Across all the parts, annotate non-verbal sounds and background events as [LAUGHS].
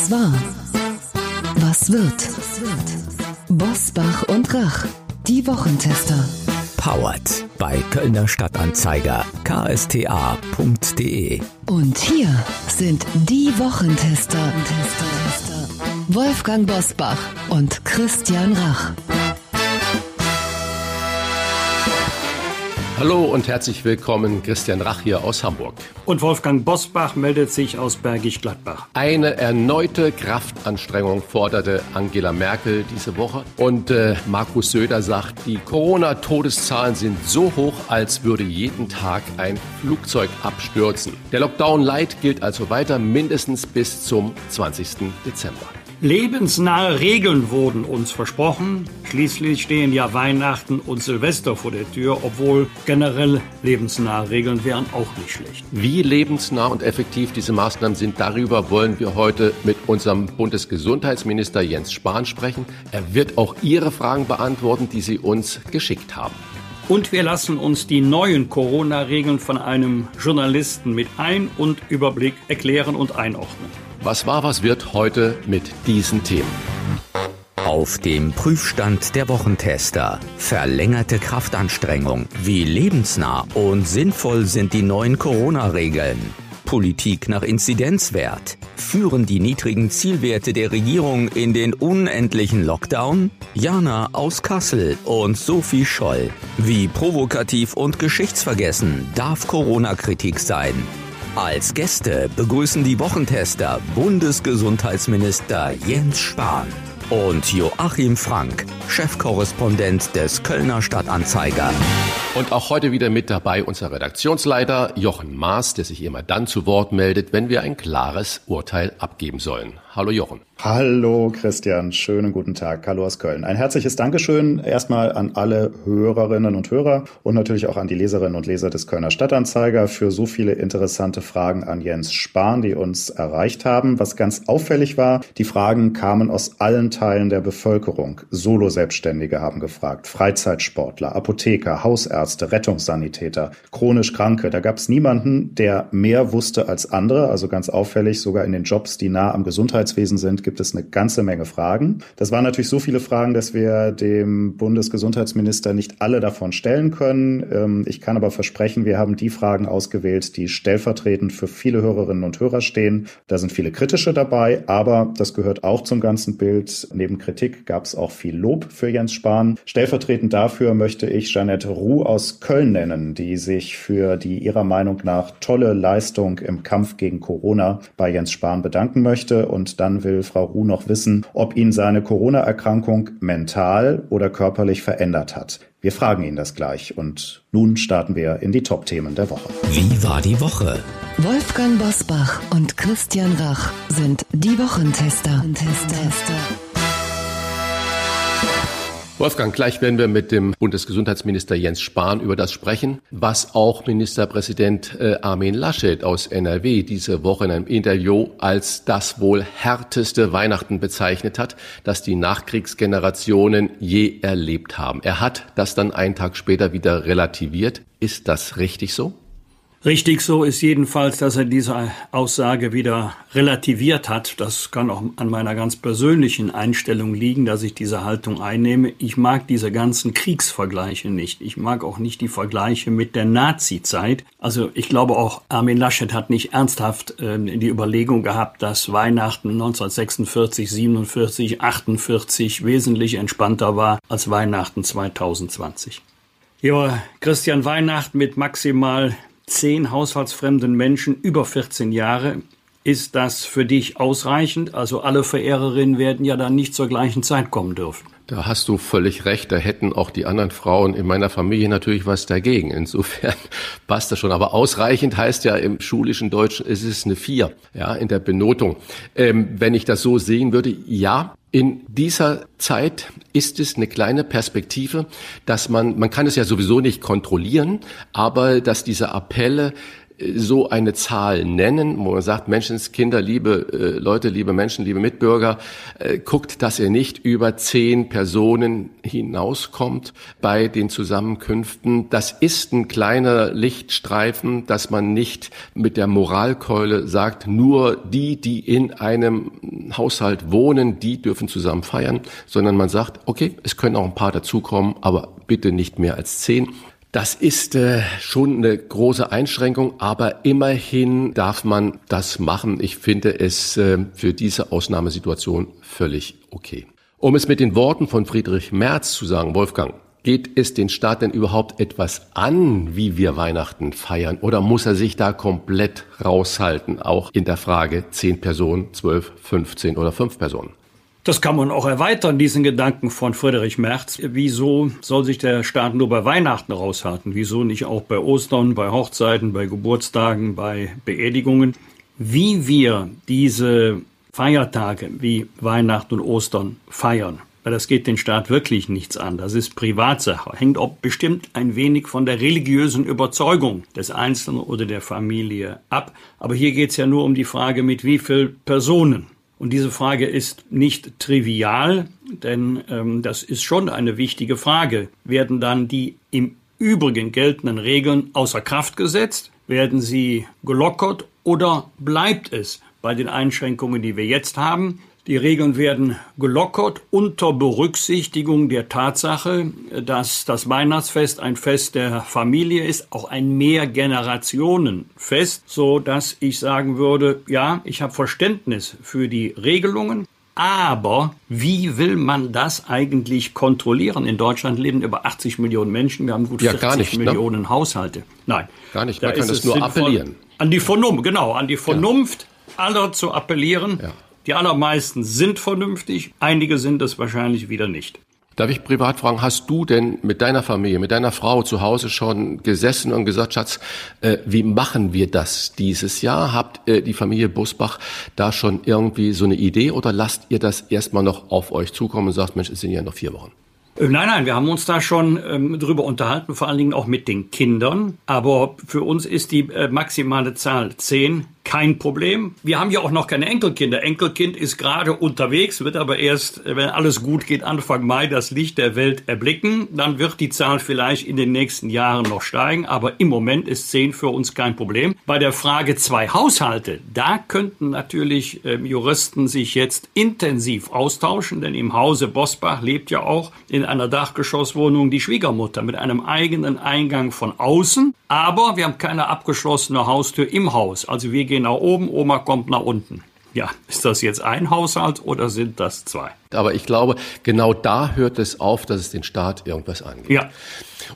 Was war? Was wird? Bosbach und Rach, die Wochentester. Powered bei Kölner Stadtanzeiger ksta.de. Und hier sind die Wochentester. Wolfgang Bosbach und Christian Rach. Hallo und herzlich willkommen, Christian Rach hier aus Hamburg. Und Wolfgang Bosbach meldet sich aus Bergisch Gladbach. Eine erneute Kraftanstrengung forderte Angela Merkel diese Woche. Und äh, Markus Söder sagt, die Corona-Todeszahlen sind so hoch, als würde jeden Tag ein Flugzeug abstürzen. Der Lockdown Light gilt also weiter mindestens bis zum 20. Dezember. Lebensnahe Regeln wurden uns versprochen. Schließlich stehen ja Weihnachten und Silvester vor der Tür, obwohl generell lebensnahe Regeln wären auch nicht schlecht. Wie lebensnah und effektiv diese Maßnahmen sind, darüber wollen wir heute mit unserem Bundesgesundheitsminister Jens Spahn sprechen. Er wird auch Ihre Fragen beantworten, die Sie uns geschickt haben. Und wir lassen uns die neuen Corona-Regeln von einem Journalisten mit Ein- und Überblick erklären und einordnen. Was war, was wird heute mit diesen Themen? Auf dem Prüfstand der Wochentester. Verlängerte Kraftanstrengung. Wie lebensnah und sinnvoll sind die neuen Corona-Regeln? Politik nach Inzidenzwert. Führen die niedrigen Zielwerte der Regierung in den unendlichen Lockdown? Jana aus Kassel und Sophie Scholl. Wie provokativ und geschichtsvergessen darf Corona-Kritik sein? Als Gäste begrüßen die Wochentester Bundesgesundheitsminister Jens Spahn und Joachim Frank, Chefkorrespondent des Kölner Stadtanzeiger. Und auch heute wieder mit dabei unser Redaktionsleiter Jochen Maas, der sich immer dann zu Wort meldet, wenn wir ein klares Urteil abgeben sollen. Hallo Jochen. Hallo Christian, schönen guten Tag. Hallo aus Köln. Ein herzliches Dankeschön erstmal an alle Hörerinnen und Hörer und natürlich auch an die Leserinnen und Leser des Kölner Stadtanzeiger für so viele interessante Fragen an Jens Spahn, die uns erreicht haben. Was ganz auffällig war, die Fragen kamen aus allen Teilen der Bevölkerung. Solo-Selbstständige haben gefragt, Freizeitsportler, Apotheker, Hausärzte, Rettungssanitäter, chronisch Kranke. Da gab es niemanden, der mehr wusste als andere. Also ganz auffällig, sogar in den Jobs, die nah am Gesundheitswesen sind, gibt es eine ganze Menge Fragen. Das waren natürlich so viele Fragen, dass wir dem Bundesgesundheitsminister nicht alle davon stellen können. Ähm, ich kann aber versprechen, wir haben die Fragen ausgewählt, die stellvertretend für viele Hörerinnen und Hörer stehen. Da sind viele kritische dabei, aber das gehört auch zum ganzen Bild. Neben Kritik gab es auch viel Lob für Jens Spahn. Stellvertretend dafür möchte ich Jeanette Ruh aus Köln nennen, die sich für die ihrer Meinung nach tolle Leistung im Kampf gegen Corona bei Jens Spahn bedanken möchte. Und dann will Frau Ruh noch wissen, ob ihn seine Corona-Erkrankung mental oder körperlich verändert hat. Wir fragen ihn das gleich und nun starten wir in die Top-Themen der Woche. Wie war die Woche? Wolfgang Bosbach und Christian Rach sind die Wochentester. Tester. Wolfgang, gleich werden wir mit dem Bundesgesundheitsminister Jens Spahn über das sprechen, was auch Ministerpräsident äh, Armin Laschet aus NRW diese Woche in einem Interview als das wohl härteste Weihnachten bezeichnet hat, das die Nachkriegsgenerationen je erlebt haben. Er hat das dann einen Tag später wieder relativiert. Ist das richtig so? Richtig so ist jedenfalls, dass er diese Aussage wieder relativiert hat. Das kann auch an meiner ganz persönlichen Einstellung liegen, dass ich diese Haltung einnehme. Ich mag diese ganzen Kriegsvergleiche nicht. Ich mag auch nicht die Vergleiche mit der Nazi-Zeit. Also ich glaube auch, Armin Laschet hat nicht ernsthaft äh, die Überlegung gehabt, dass Weihnachten 1946, 47, 48 wesentlich entspannter war als Weihnachten 2020. Ja, Christian Weihnachten mit maximal zehn haushaltsfremden Menschen über 14 Jahre. Ist das für dich ausreichend? Also alle Verehrerinnen werden ja dann nicht zur gleichen Zeit kommen dürfen. Da hast du völlig recht. Da hätten auch die anderen Frauen in meiner Familie natürlich was dagegen. Insofern [LAUGHS] passt das schon. Aber ausreichend heißt ja im schulischen Deutschen, ist eine Vier, ja, in der Benotung. Ähm, wenn ich das so sehen würde, ja, in dieser Zeit ist es eine kleine Perspektive, dass man, man kann es ja sowieso nicht kontrollieren, aber dass diese Appelle so eine Zahl nennen, wo man sagt, Menschenskinder, liebe äh, Leute, liebe Menschen, liebe Mitbürger, äh, guckt, dass ihr nicht über zehn Personen hinauskommt bei den Zusammenkünften. Das ist ein kleiner Lichtstreifen, dass man nicht mit der Moralkeule sagt, nur die, die in einem Haushalt wohnen, die dürfen zusammen feiern, sondern man sagt, okay, es können auch ein paar dazukommen, aber bitte nicht mehr als zehn. Das ist äh, schon eine große Einschränkung, aber immerhin darf man das machen. Ich finde es äh, für diese Ausnahmesituation völlig okay. Um es mit den Worten von Friedrich Merz zu sagen, Wolfgang, geht es den Staat denn überhaupt etwas an, wie wir Weihnachten feiern? Oder muss er sich da komplett raushalten, auch in der Frage zehn Personen, zwölf, 15 oder fünf Personen? Das kann man auch erweitern, diesen Gedanken von Friedrich Merz. Wieso soll sich der Staat nur bei Weihnachten raushalten? Wieso nicht auch bei Ostern, bei Hochzeiten, bei Geburtstagen, bei Beerdigungen? Wie wir diese Feiertage wie Weihnachten und Ostern feiern, weil das geht den Staat wirklich nichts an. Das ist Privatsache. Hängt auch bestimmt ein wenig von der religiösen Überzeugung des Einzelnen oder der Familie ab. Aber hier geht es ja nur um die Frage, mit wie vielen Personen. Und diese Frage ist nicht trivial, denn ähm, das ist schon eine wichtige Frage. Werden dann die im Übrigen geltenden Regeln außer Kraft gesetzt? Werden sie gelockert oder bleibt es bei den Einschränkungen, die wir jetzt haben? Die Regeln werden gelockert unter Berücksichtigung der Tatsache, dass das Weihnachtsfest ein Fest der Familie ist, auch ein Mehrgenerationenfest, so dass ich sagen würde, ja, ich habe Verständnis für die Regelungen, aber wie will man das eigentlich kontrollieren? In Deutschland leben über 80 Millionen Menschen. Wir haben gut ja, 40 nicht, ne? Millionen ne? Haushalte. Nein. Gar nicht. Man da kann es nur appellieren. An die Vernunft, genau, an die Vernunft ja. aller zu appellieren. Ja. Die allermeisten sind vernünftig, einige sind es wahrscheinlich wieder nicht. Darf ich privat fragen, hast du denn mit deiner Familie, mit deiner Frau zu Hause schon gesessen und gesagt, Schatz, äh, wie machen wir das dieses Jahr? Habt äh, die Familie Busbach da schon irgendwie so eine Idee oder lasst ihr das erstmal noch auf euch zukommen und sagt, Mensch, es sind ja noch vier Wochen? Äh, nein, nein, wir haben uns da schon ähm, drüber unterhalten, vor allen Dingen auch mit den Kindern. Aber für uns ist die äh, maximale Zahl zehn kein Problem. Wir haben ja auch noch keine Enkelkinder. Enkelkind ist gerade unterwegs, wird aber erst, wenn alles gut geht, Anfang Mai das Licht der Welt erblicken. Dann wird die Zahl vielleicht in den nächsten Jahren noch steigen, aber im Moment ist zehn für uns kein Problem. Bei der Frage zwei Haushalte, da könnten natürlich äh, Juristen sich jetzt intensiv austauschen, denn im Hause Bosbach lebt ja auch in einer Dachgeschosswohnung die Schwiegermutter mit einem eigenen Eingang von außen. Aber wir haben keine abgeschlossene Haustür im Haus. Also wir gehen nach oben, Oma kommt nach unten. Ja, ist das jetzt ein Haushalt oder sind das zwei? Aber ich glaube, genau da hört es auf, dass es den Staat irgendwas angeht. Ja.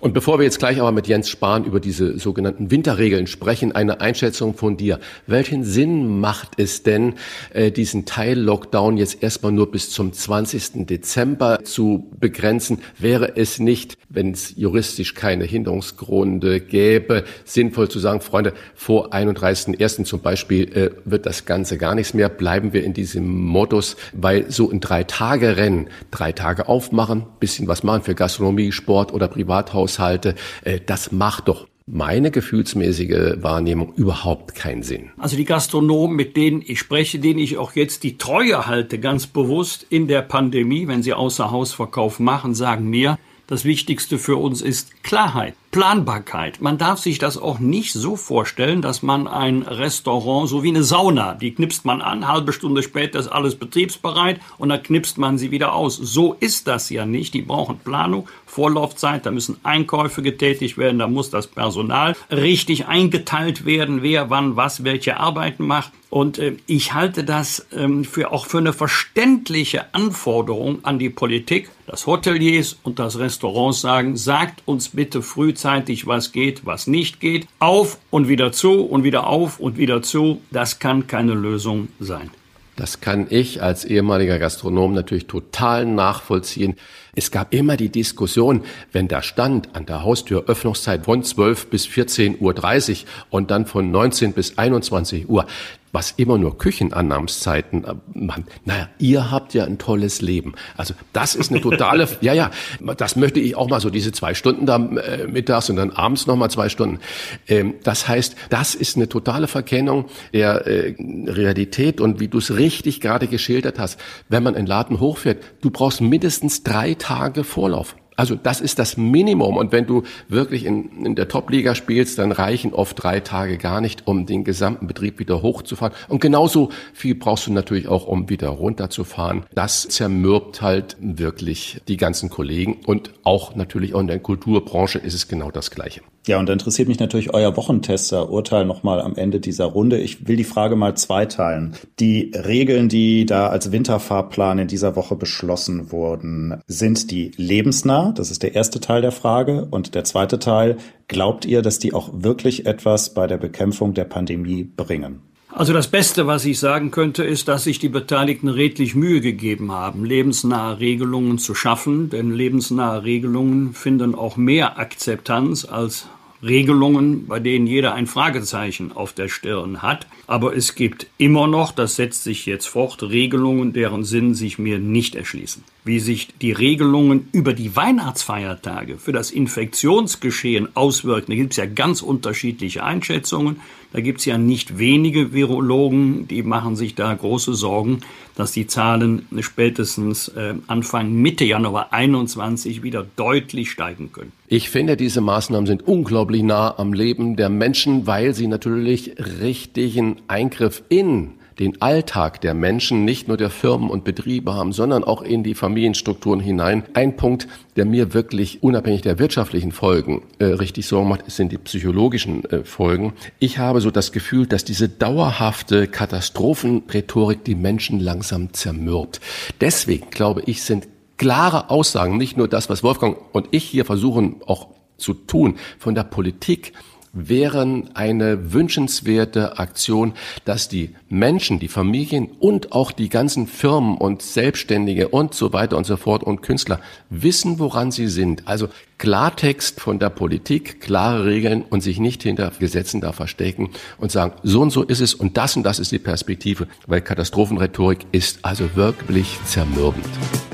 Und bevor wir jetzt gleich aber mit Jens Spahn über diese sogenannten Winterregeln sprechen, eine Einschätzung von dir. Welchen Sinn macht es denn, äh, diesen Teil-Lockdown jetzt erstmal nur bis zum 20. Dezember zu begrenzen? Wäre es nicht, wenn es juristisch keine Hinderungsgründe gäbe, sinnvoll zu sagen, Freunde, vor 31.01. zum Beispiel äh, wird das Ganze gar nichts mehr, bleiben wir in diesem Modus, weil so in drei Tage Rennen, drei Tage aufmachen, bisschen was machen für Gastronomie, Sport oder Privathaus, Haushalte, äh, das macht doch meine gefühlsmäßige Wahrnehmung überhaupt keinen Sinn. Also die Gastronomen, mit denen ich spreche, denen ich auch jetzt die Treue halte, ganz bewusst in der Pandemie, wenn sie Außerhausverkauf machen, sagen mir, das Wichtigste für uns ist Klarheit. Planbarkeit. Man darf sich das auch nicht so vorstellen, dass man ein Restaurant so wie eine Sauna, die knipst man an, halbe Stunde später ist alles betriebsbereit und dann knipst man sie wieder aus. So ist das ja nicht. Die brauchen Planung, Vorlaufzeit, da müssen Einkäufe getätigt werden, da muss das Personal richtig eingeteilt werden, wer wann was welche Arbeiten macht. Und äh, ich halte das ähm, für auch für eine verständliche Anforderung an die Politik, dass Hoteliers und das Restaurants sagen, sagt uns bitte frühzeitig gleichzeitig, was geht, was nicht geht. Auf und wieder zu und wieder auf und wieder zu. Das kann keine Lösung sein. Das kann ich als ehemaliger Gastronom natürlich total nachvollziehen. Es gab immer die Diskussion, wenn da stand an der Haustür Öffnungszeit von 12 bis 14.30 Uhr und dann von 19 bis 21 Uhr. Was immer nur Küchenannahmszeiten äh, machen. Naja, ihr habt ja ein tolles Leben. Also das ist eine totale, [LAUGHS] ja, ja, das möchte ich auch mal so, diese zwei Stunden da äh, mittags und dann abends nochmal zwei Stunden. Ähm, das heißt, das ist eine totale Verkennung der äh, Realität und wie du es richtig gerade geschildert hast, wenn man einen Laden hochfährt, du brauchst mindestens drei Tage Vorlauf. Also das ist das Minimum. Und wenn du wirklich in, in der Top-Liga spielst, dann reichen oft drei Tage gar nicht, um den gesamten Betrieb wieder hochzufahren. Und genauso viel brauchst du natürlich auch, um wieder runterzufahren. Das zermürbt halt wirklich die ganzen Kollegen. Und auch natürlich auch in der Kulturbranche ist es genau das Gleiche. Ja, und da interessiert mich natürlich euer Wochentester-Urteil nochmal am Ende dieser Runde. Ich will die Frage mal zweiteilen. Die Regeln, die da als Winterfahrplan in dieser Woche beschlossen wurden, sind die lebensnah? Das ist der erste Teil der Frage. Und der zweite Teil, glaubt ihr, dass die auch wirklich etwas bei der Bekämpfung der Pandemie bringen? Also das Beste, was ich sagen könnte, ist, dass sich die Beteiligten redlich Mühe gegeben haben, lebensnahe Regelungen zu schaffen, denn lebensnahe Regelungen finden auch mehr Akzeptanz als Regelungen, bei denen jeder ein Fragezeichen auf der Stirn hat. Aber es gibt immer noch, das setzt sich jetzt fort, Regelungen, deren Sinn sich mir nicht erschließen. Wie sich die Regelungen über die Weihnachtsfeiertage für das Infektionsgeschehen auswirken, da gibt es ja ganz unterschiedliche Einschätzungen. Da gibt es ja nicht wenige Virologen, die machen sich da große Sorgen, dass die Zahlen spätestens äh, Anfang Mitte Januar 21 wieder deutlich steigen können. Ich finde, diese Maßnahmen sind unglaublich nah am Leben der Menschen, weil sie natürlich richtigen Eingriff in den Alltag der Menschen, nicht nur der Firmen und Betriebe haben, sondern auch in die Familienstrukturen hinein. Ein Punkt, der mir wirklich unabhängig der wirtschaftlichen Folgen äh, richtig Sorgen macht, sind die psychologischen äh, Folgen. Ich habe so das Gefühl, dass diese dauerhafte Katastrophenrhetorik die Menschen langsam zermürbt. Deswegen glaube ich, sind klare Aussagen, nicht nur das, was Wolfgang und ich hier versuchen auch zu tun, von der Politik wären eine wünschenswerte Aktion, dass die Menschen, die Familien und auch die ganzen Firmen und Selbstständige und so weiter und so fort und Künstler wissen, woran sie sind. Also Klartext von der Politik, klare Regeln und sich nicht hinter Gesetzen da verstecken und sagen, so und so ist es und das und das ist die Perspektive, weil Katastrophenrhetorik ist also wirklich zermürbend.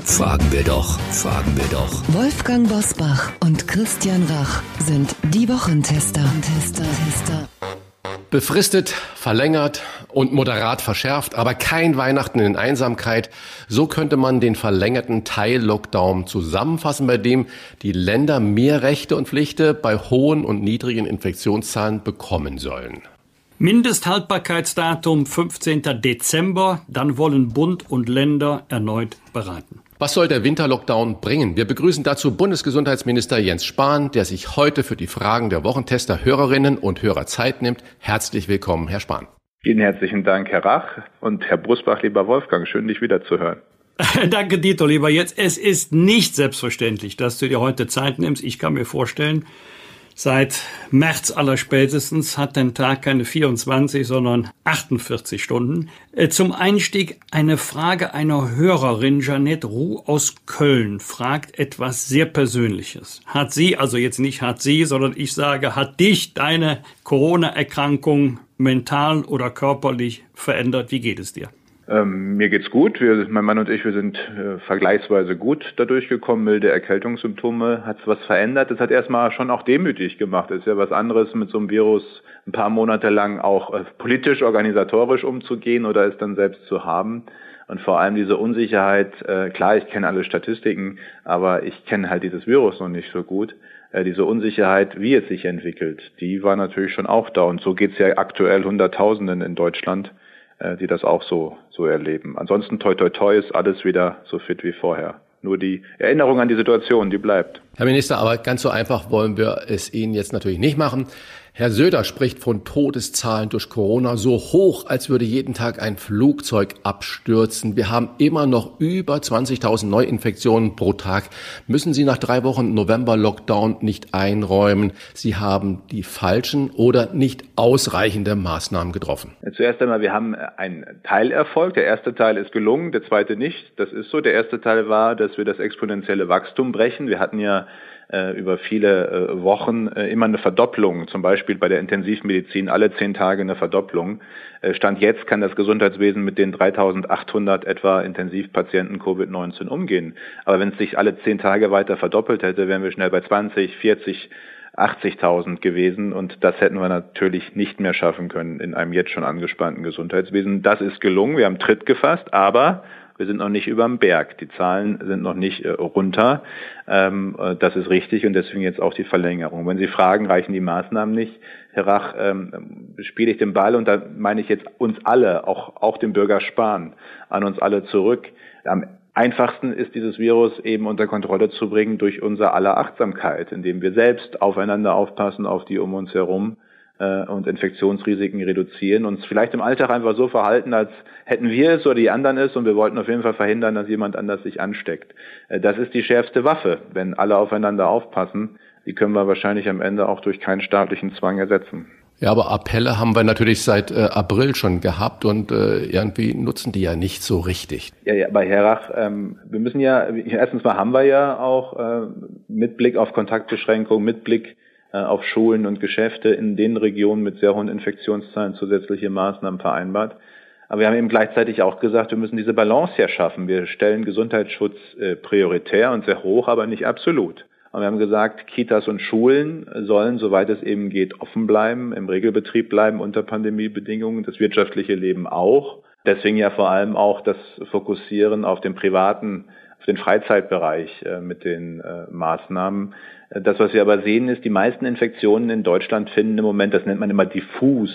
Fragen wir doch, fragen wir doch. Wolfgang Bosbach und Christian Rach sind die Wochentester. Tester, Tester. Befristet, verlängert und moderat verschärft, aber kein Weihnachten in Einsamkeit. So könnte man den verlängerten Teil-Lockdown zusammenfassen, bei dem die Länder mehr Rechte und Pflichten bei hohen und niedrigen Infektionszahlen bekommen sollen. Mindesthaltbarkeitsdatum 15. Dezember, dann wollen Bund und Länder erneut beraten. Was soll der Winterlockdown bringen? Wir begrüßen dazu Bundesgesundheitsminister Jens Spahn, der sich heute für die Fragen der Wochentester Hörerinnen und Hörer Zeit nimmt. Herzlich willkommen, Herr Spahn. Vielen herzlichen Dank, Herr Rach und Herr Brusbach, lieber Wolfgang. Schön, dich wiederzuhören. [LAUGHS] Danke, Dieter, lieber Jetzt. Es ist nicht selbstverständlich, dass du dir heute Zeit nimmst. Ich kann mir vorstellen, Seit März allerspätestens hat ein Tag keine 24, sondern 48 Stunden. Äh, zum Einstieg eine Frage einer Hörerin, Janette Ruh aus Köln, fragt etwas sehr Persönliches. Hat sie, also jetzt nicht hat sie, sondern ich sage, hat dich deine Corona-Erkrankung mental oder körperlich verändert? Wie geht es dir? Ähm, mir geht's gut. Wir, mein Mann und ich, wir sind äh, vergleichsweise gut dadurch gekommen. Milde Erkältungssymptome hat's was verändert. Das hat erstmal schon auch demütig gemacht. Das ist ja was anderes, mit so einem Virus ein paar Monate lang auch äh, politisch, organisatorisch umzugehen oder es dann selbst zu haben. Und vor allem diese Unsicherheit, äh, klar, ich kenne alle Statistiken, aber ich kenne halt dieses Virus noch nicht so gut. Äh, diese Unsicherheit, wie es sich entwickelt, die war natürlich schon auch da. Und so geht's ja aktuell Hunderttausenden in Deutschland äh, die das auch so, so erleben. Ansonsten toi toi toi ist alles wieder so fit wie vorher. Nur die Erinnerung an die Situation, die bleibt. Herr Minister, aber ganz so einfach wollen wir es Ihnen jetzt natürlich nicht machen. Herr Söder spricht von Todeszahlen durch Corona so hoch, als würde jeden Tag ein Flugzeug abstürzen. Wir haben immer noch über 20.000 Neuinfektionen pro Tag. Müssen Sie nach drei Wochen November-Lockdown nicht einräumen, Sie haben die falschen oder nicht ausreichende Maßnahmen getroffen? Zuerst einmal, wir haben einen Teilerfolg. Der erste Teil ist gelungen, der zweite nicht. Das ist so. Der erste Teil war, dass wir das exponentielle Wachstum brechen. Wir hatten ja über viele äh, Wochen äh, immer eine Verdopplung, zum Beispiel bei der Intensivmedizin alle zehn Tage eine Verdopplung. Äh, Stand jetzt kann das Gesundheitswesen mit den 3800 etwa Intensivpatienten Covid-19 umgehen. Aber wenn es sich alle zehn Tage weiter verdoppelt hätte, wären wir schnell bei 20, 40, 80.000 gewesen und das hätten wir natürlich nicht mehr schaffen können in einem jetzt schon angespannten Gesundheitswesen. Das ist gelungen, wir haben Tritt gefasst, aber wir sind noch nicht über dem Berg. Die Zahlen sind noch nicht äh, runter. Ähm, äh, das ist richtig und deswegen jetzt auch die Verlängerung. Wenn Sie fragen, reichen die Maßnahmen nicht? Herr Rach, ähm, spiele ich den Ball und da meine ich jetzt uns alle, auch, auch den Bürger Spahn, an uns alle zurück. Am einfachsten ist dieses Virus eben unter Kontrolle zu bringen durch unser aller Achtsamkeit, indem wir selbst aufeinander aufpassen, auf die um uns herum äh, und Infektionsrisiken reduzieren, uns vielleicht im Alltag einfach so verhalten, als hätten wir es oder die anderen es und wir wollten auf jeden Fall verhindern, dass jemand anders sich ansteckt. Äh, das ist die schärfste Waffe, wenn alle aufeinander aufpassen. Die können wir wahrscheinlich am Ende auch durch keinen staatlichen Zwang ersetzen. Ja, aber Appelle haben wir natürlich seit äh, April schon gehabt und äh, irgendwie nutzen die ja nicht so richtig. Ja, ja bei Herrach, ähm, wir müssen ja, erstens mal haben wir ja auch äh, mit Blick auf Kontaktbeschränkung, mit Blick auf Schulen und Geschäfte in den Regionen mit sehr hohen Infektionszahlen zusätzliche Maßnahmen vereinbart. Aber wir haben eben gleichzeitig auch gesagt, wir müssen diese Balance ja schaffen. Wir stellen Gesundheitsschutz äh, prioritär und sehr hoch, aber nicht absolut. Und wir haben gesagt, Kitas und Schulen sollen, soweit es eben geht, offen bleiben, im Regelbetrieb bleiben unter Pandemiebedingungen, das wirtschaftliche Leben auch. Deswegen ja vor allem auch das Fokussieren auf den privaten, auf den Freizeitbereich äh, mit den äh, Maßnahmen. Das, was wir aber sehen, ist, die meisten Infektionen in Deutschland finden im Moment, das nennt man immer diffus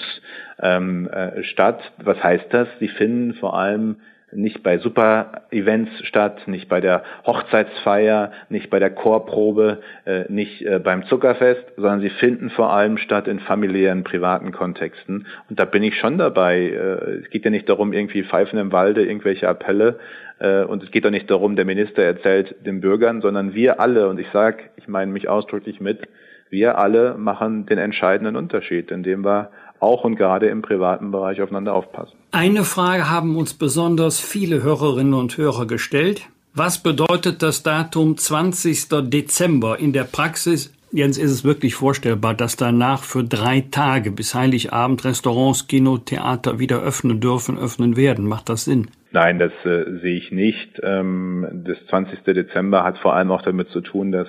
ähm, äh, statt. Was heißt das? Sie finden vor allem nicht bei Super-Events statt, nicht bei der Hochzeitsfeier, nicht bei der Chorprobe, äh, nicht äh, beim Zuckerfest, sondern sie finden vor allem statt in familiären, privaten Kontexten. Und da bin ich schon dabei. Äh, es geht ja nicht darum, irgendwie Pfeifen im Walde, irgendwelche Appelle. Äh, und es geht doch nicht darum, der Minister erzählt den Bürgern, sondern wir alle, und ich sage, ich meine mich ausdrücklich mit, wir alle machen den entscheidenden Unterschied, indem wir auch und gerade im privaten Bereich aufeinander aufpassen. Eine Frage haben uns besonders viele Hörerinnen und Hörer gestellt. Was bedeutet das Datum 20. Dezember in der Praxis? Jens, ist es wirklich vorstellbar, dass danach für drei Tage bis Heiligabend Restaurants, Kino, Theater wieder öffnen dürfen, öffnen werden? Macht das Sinn? Nein, das äh, sehe ich nicht. Ähm, das 20. Dezember hat vor allem auch damit zu tun, dass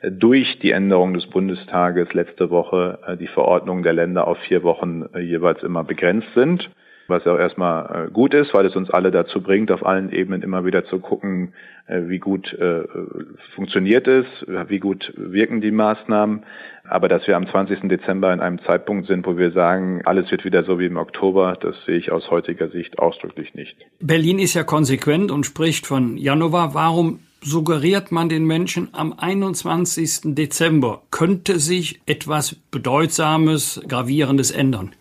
äh, durch die Änderung des Bundestages letzte Woche äh, die Verordnungen der Länder auf vier Wochen äh, jeweils immer begrenzt sind was auch erstmal äh, gut ist, weil es uns alle dazu bringt, auf allen Ebenen immer wieder zu gucken, äh, wie gut äh, funktioniert es, wie gut wirken die Maßnahmen. Aber dass wir am 20. Dezember in einem Zeitpunkt sind, wo wir sagen, alles wird wieder so wie im Oktober, das sehe ich aus heutiger Sicht ausdrücklich nicht. Berlin ist ja konsequent und spricht von Januar. Warum suggeriert man den Menschen am 21. Dezember, könnte sich etwas Bedeutsames, Gravierendes ändern?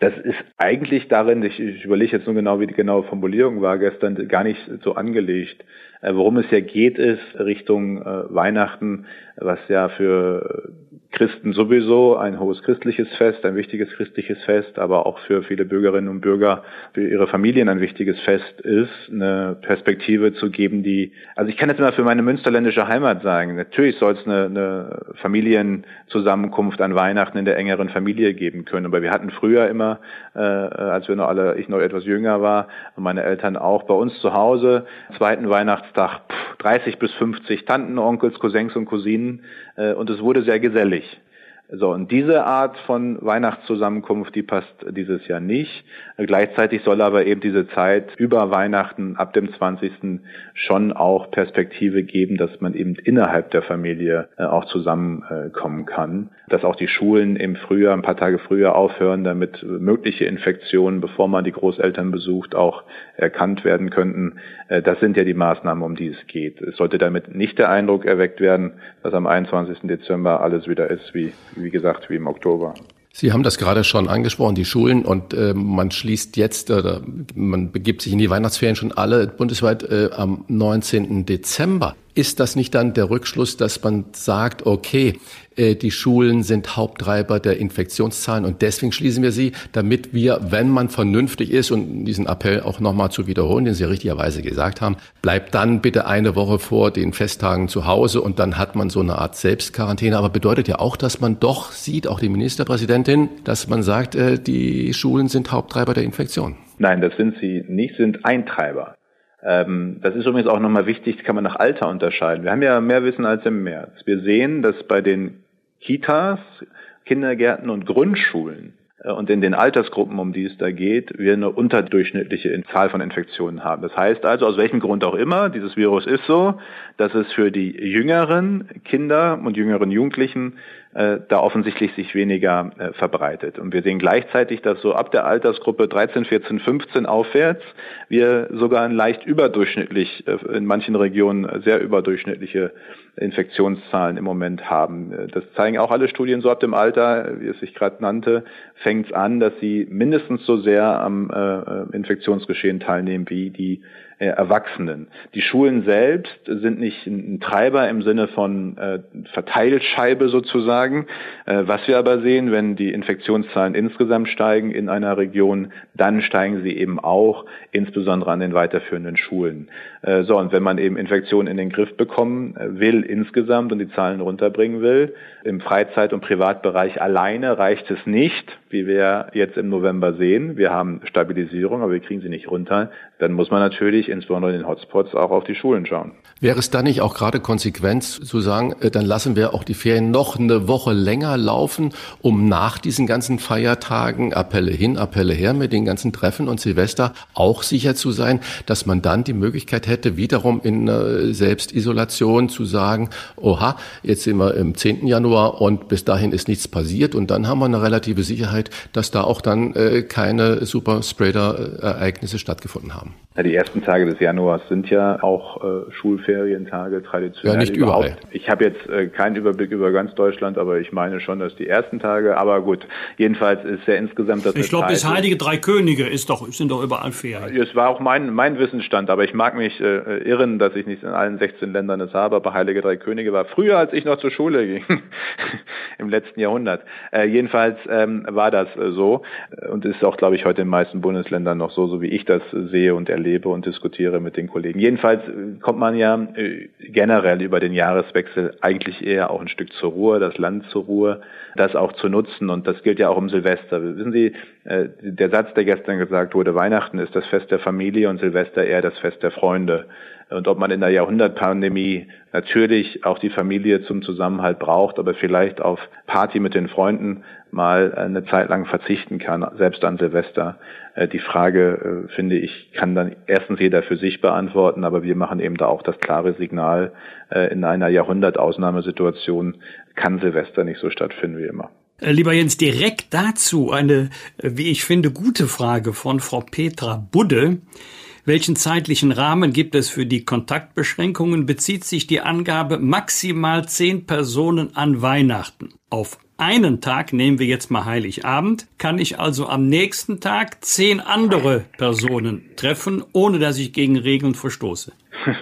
Das ist eigentlich darin, ich, ich überlege jetzt nur genau, wie die genaue Formulierung war gestern, gar nicht so angelegt. Äh, worum es ja geht, ist Richtung äh, Weihnachten, was ja für Christen sowieso ein hohes christliches Fest, ein wichtiges christliches Fest, aber auch für viele Bürgerinnen und Bürger, für ihre Familien ein wichtiges Fest ist, eine Perspektive zu geben, die, also ich kann jetzt mal für meine münsterländische Heimat sagen, natürlich soll es eine, eine Familienzusammenkunft an Weihnachten in der engeren Familie geben können, aber wir hatten früher immer, äh, als wir noch alle, ich noch etwas jünger war und meine Eltern auch, bei uns zu Hause, zweiten Weihnachtstag, pff, 30 bis 50 Tanten, Onkels, Cousins und Cousinen äh, und es wurde sehr gesellig. So, und diese Art von Weihnachtszusammenkunft, die passt dieses Jahr nicht. Gleichzeitig soll aber eben diese Zeit über Weihnachten ab dem 20. schon auch Perspektive geben, dass man eben innerhalb der Familie äh, auch zusammenkommen kann. Dass auch die Schulen im Frühjahr, ein paar Tage früher aufhören, damit mögliche Infektionen, bevor man die Großeltern besucht, auch erkannt werden könnten. Äh, das sind ja die Maßnahmen, um die es geht. Es sollte damit nicht der Eindruck erweckt werden, dass am 21. Dezember alles wieder ist wie wie gesagt, wie im Oktober. Sie haben das gerade schon angesprochen, die Schulen, und äh, man schließt jetzt, oder man begibt sich in die Weihnachtsferien schon alle bundesweit äh, am 19. Dezember. Ist das nicht dann der Rückschluss, dass man sagt, okay, äh, die Schulen sind Haupttreiber der Infektionszahlen und deswegen schließen wir sie, damit wir, wenn man vernünftig ist und diesen Appell auch nochmal zu wiederholen, den Sie richtigerweise gesagt haben, bleibt dann bitte eine Woche vor den Festtagen zu Hause und dann hat man so eine Art Selbstquarantäne. Aber bedeutet ja auch, dass man doch sieht, auch die Ministerpräsidentin, dass man sagt, äh, die Schulen sind Haupttreiber der Infektion. Nein, das sind sie nicht, sind Eintreiber. Ähm, das ist übrigens auch nochmal wichtig, kann man nach Alter unterscheiden. Wir haben ja mehr Wissen als im März. Wir sehen, dass bei den Kitas, Kindergärten und Grundschulen äh, und in den Altersgruppen, um die es da geht, wir eine unterdurchschnittliche Zahl von Infektionen haben. Das heißt also, aus welchem Grund auch immer, dieses Virus ist so, dass es für die jüngeren Kinder und jüngeren Jugendlichen äh, da offensichtlich sich weniger äh, verbreitet. Und wir sehen gleichzeitig, dass so ab der Altersgruppe 13, 14, 15 aufwärts wir sogar ein leicht überdurchschnittlich, äh, in manchen Regionen sehr überdurchschnittliche Infektionszahlen im Moment haben. Äh, das zeigen auch alle Studien so ab dem Alter, wie es sich gerade nannte, fängt es an, dass sie mindestens so sehr am äh, Infektionsgeschehen teilnehmen wie die äh, Erwachsenen. Die Schulen selbst sind nicht ein Treiber im Sinne von äh, Verteilscheibe sozusagen. Äh, was wir aber sehen, wenn die Infektionszahlen insgesamt steigen in einer Region, dann steigen sie eben auch, insbesondere an den weiterführenden Schulen. Äh, so, und wenn man eben Infektionen in den Griff bekommen äh, will insgesamt und die Zahlen runterbringen will, im Freizeit- und Privatbereich alleine reicht es nicht, wie wir jetzt im November sehen. Wir haben Stabilisierung, aber wir kriegen sie nicht runter. Dann muss man natürlich insbesondere in den Hotspots auch auf die Schulen schauen. Wäre es dann nicht auch gerade Konsequenz zu sagen, äh, dann lassen wir auch die Ferien noch eine Woche länger laufen, um nach diesen ganzen Feiertagen, Appelle hin, Appelle her mit den ganzen Treffen und Silvester auch sicher zu sein, dass man dann die Möglichkeit hätte, wiederum in Selbstisolation zu sagen, oha, jetzt sind wir im 10. Januar und bis dahin ist nichts passiert und dann haben wir eine relative Sicherheit, dass da auch dann äh, keine Superspreader-Ereignisse stattgefunden haben. welcome. Ja, die ersten Tage des Januars sind ja auch äh, Schulferientage traditionell. Ja, nicht überall. Ich habe jetzt äh, keinen Überblick über ganz Deutschland, aber ich meine schon, dass die ersten Tage, aber gut, jedenfalls ist ja insgesamt das. Ich glaube, bis Heilige Drei Könige ist doch, sind doch überall Ferien. Es war auch mein, mein Wissensstand, aber ich mag mich äh, irren, dass ich nicht in allen 16 Ländern es habe, aber Heilige Drei Könige war früher, als ich noch zur Schule ging, [LAUGHS] im letzten Jahrhundert. Äh, jedenfalls ähm, war das äh, so und ist auch, glaube ich, heute in den meisten Bundesländern noch so, so wie ich das sehe und erlebe erlebe und diskutiere mit den Kollegen. Jedenfalls äh, kommt man ja äh, generell über den Jahreswechsel eigentlich eher auch ein Stück zur Ruhe, das Land zur Ruhe, das auch zu nutzen. Und das gilt ja auch um Silvester. Wissen Sie, äh, der Satz, der gestern gesagt wurde, Weihnachten ist das Fest der Familie und Silvester eher das Fest der Freunde. Und ob man in der Jahrhundertpandemie natürlich auch die Familie zum Zusammenhalt braucht, aber vielleicht auf Party mit den Freunden mal eine Zeit lang verzichten kann, selbst an Silvester. Äh, die Frage, äh, finde ich, kann dann erstens jeder für sich beantworten, aber wir machen eben da auch das klare Signal, äh, in einer Jahrhundertausnahmesituation kann Silvester nicht so stattfinden wie immer. Lieber Jens, direkt dazu eine, wie ich finde, gute Frage von Frau Petra Budde. Welchen zeitlichen Rahmen gibt es für die Kontaktbeschränkungen? Bezieht sich die Angabe maximal zehn Personen an Weihnachten auf einen Tag, nehmen wir jetzt mal Heiligabend, kann ich also am nächsten Tag zehn andere Personen treffen, ohne dass ich gegen Regeln verstoße. [LAUGHS]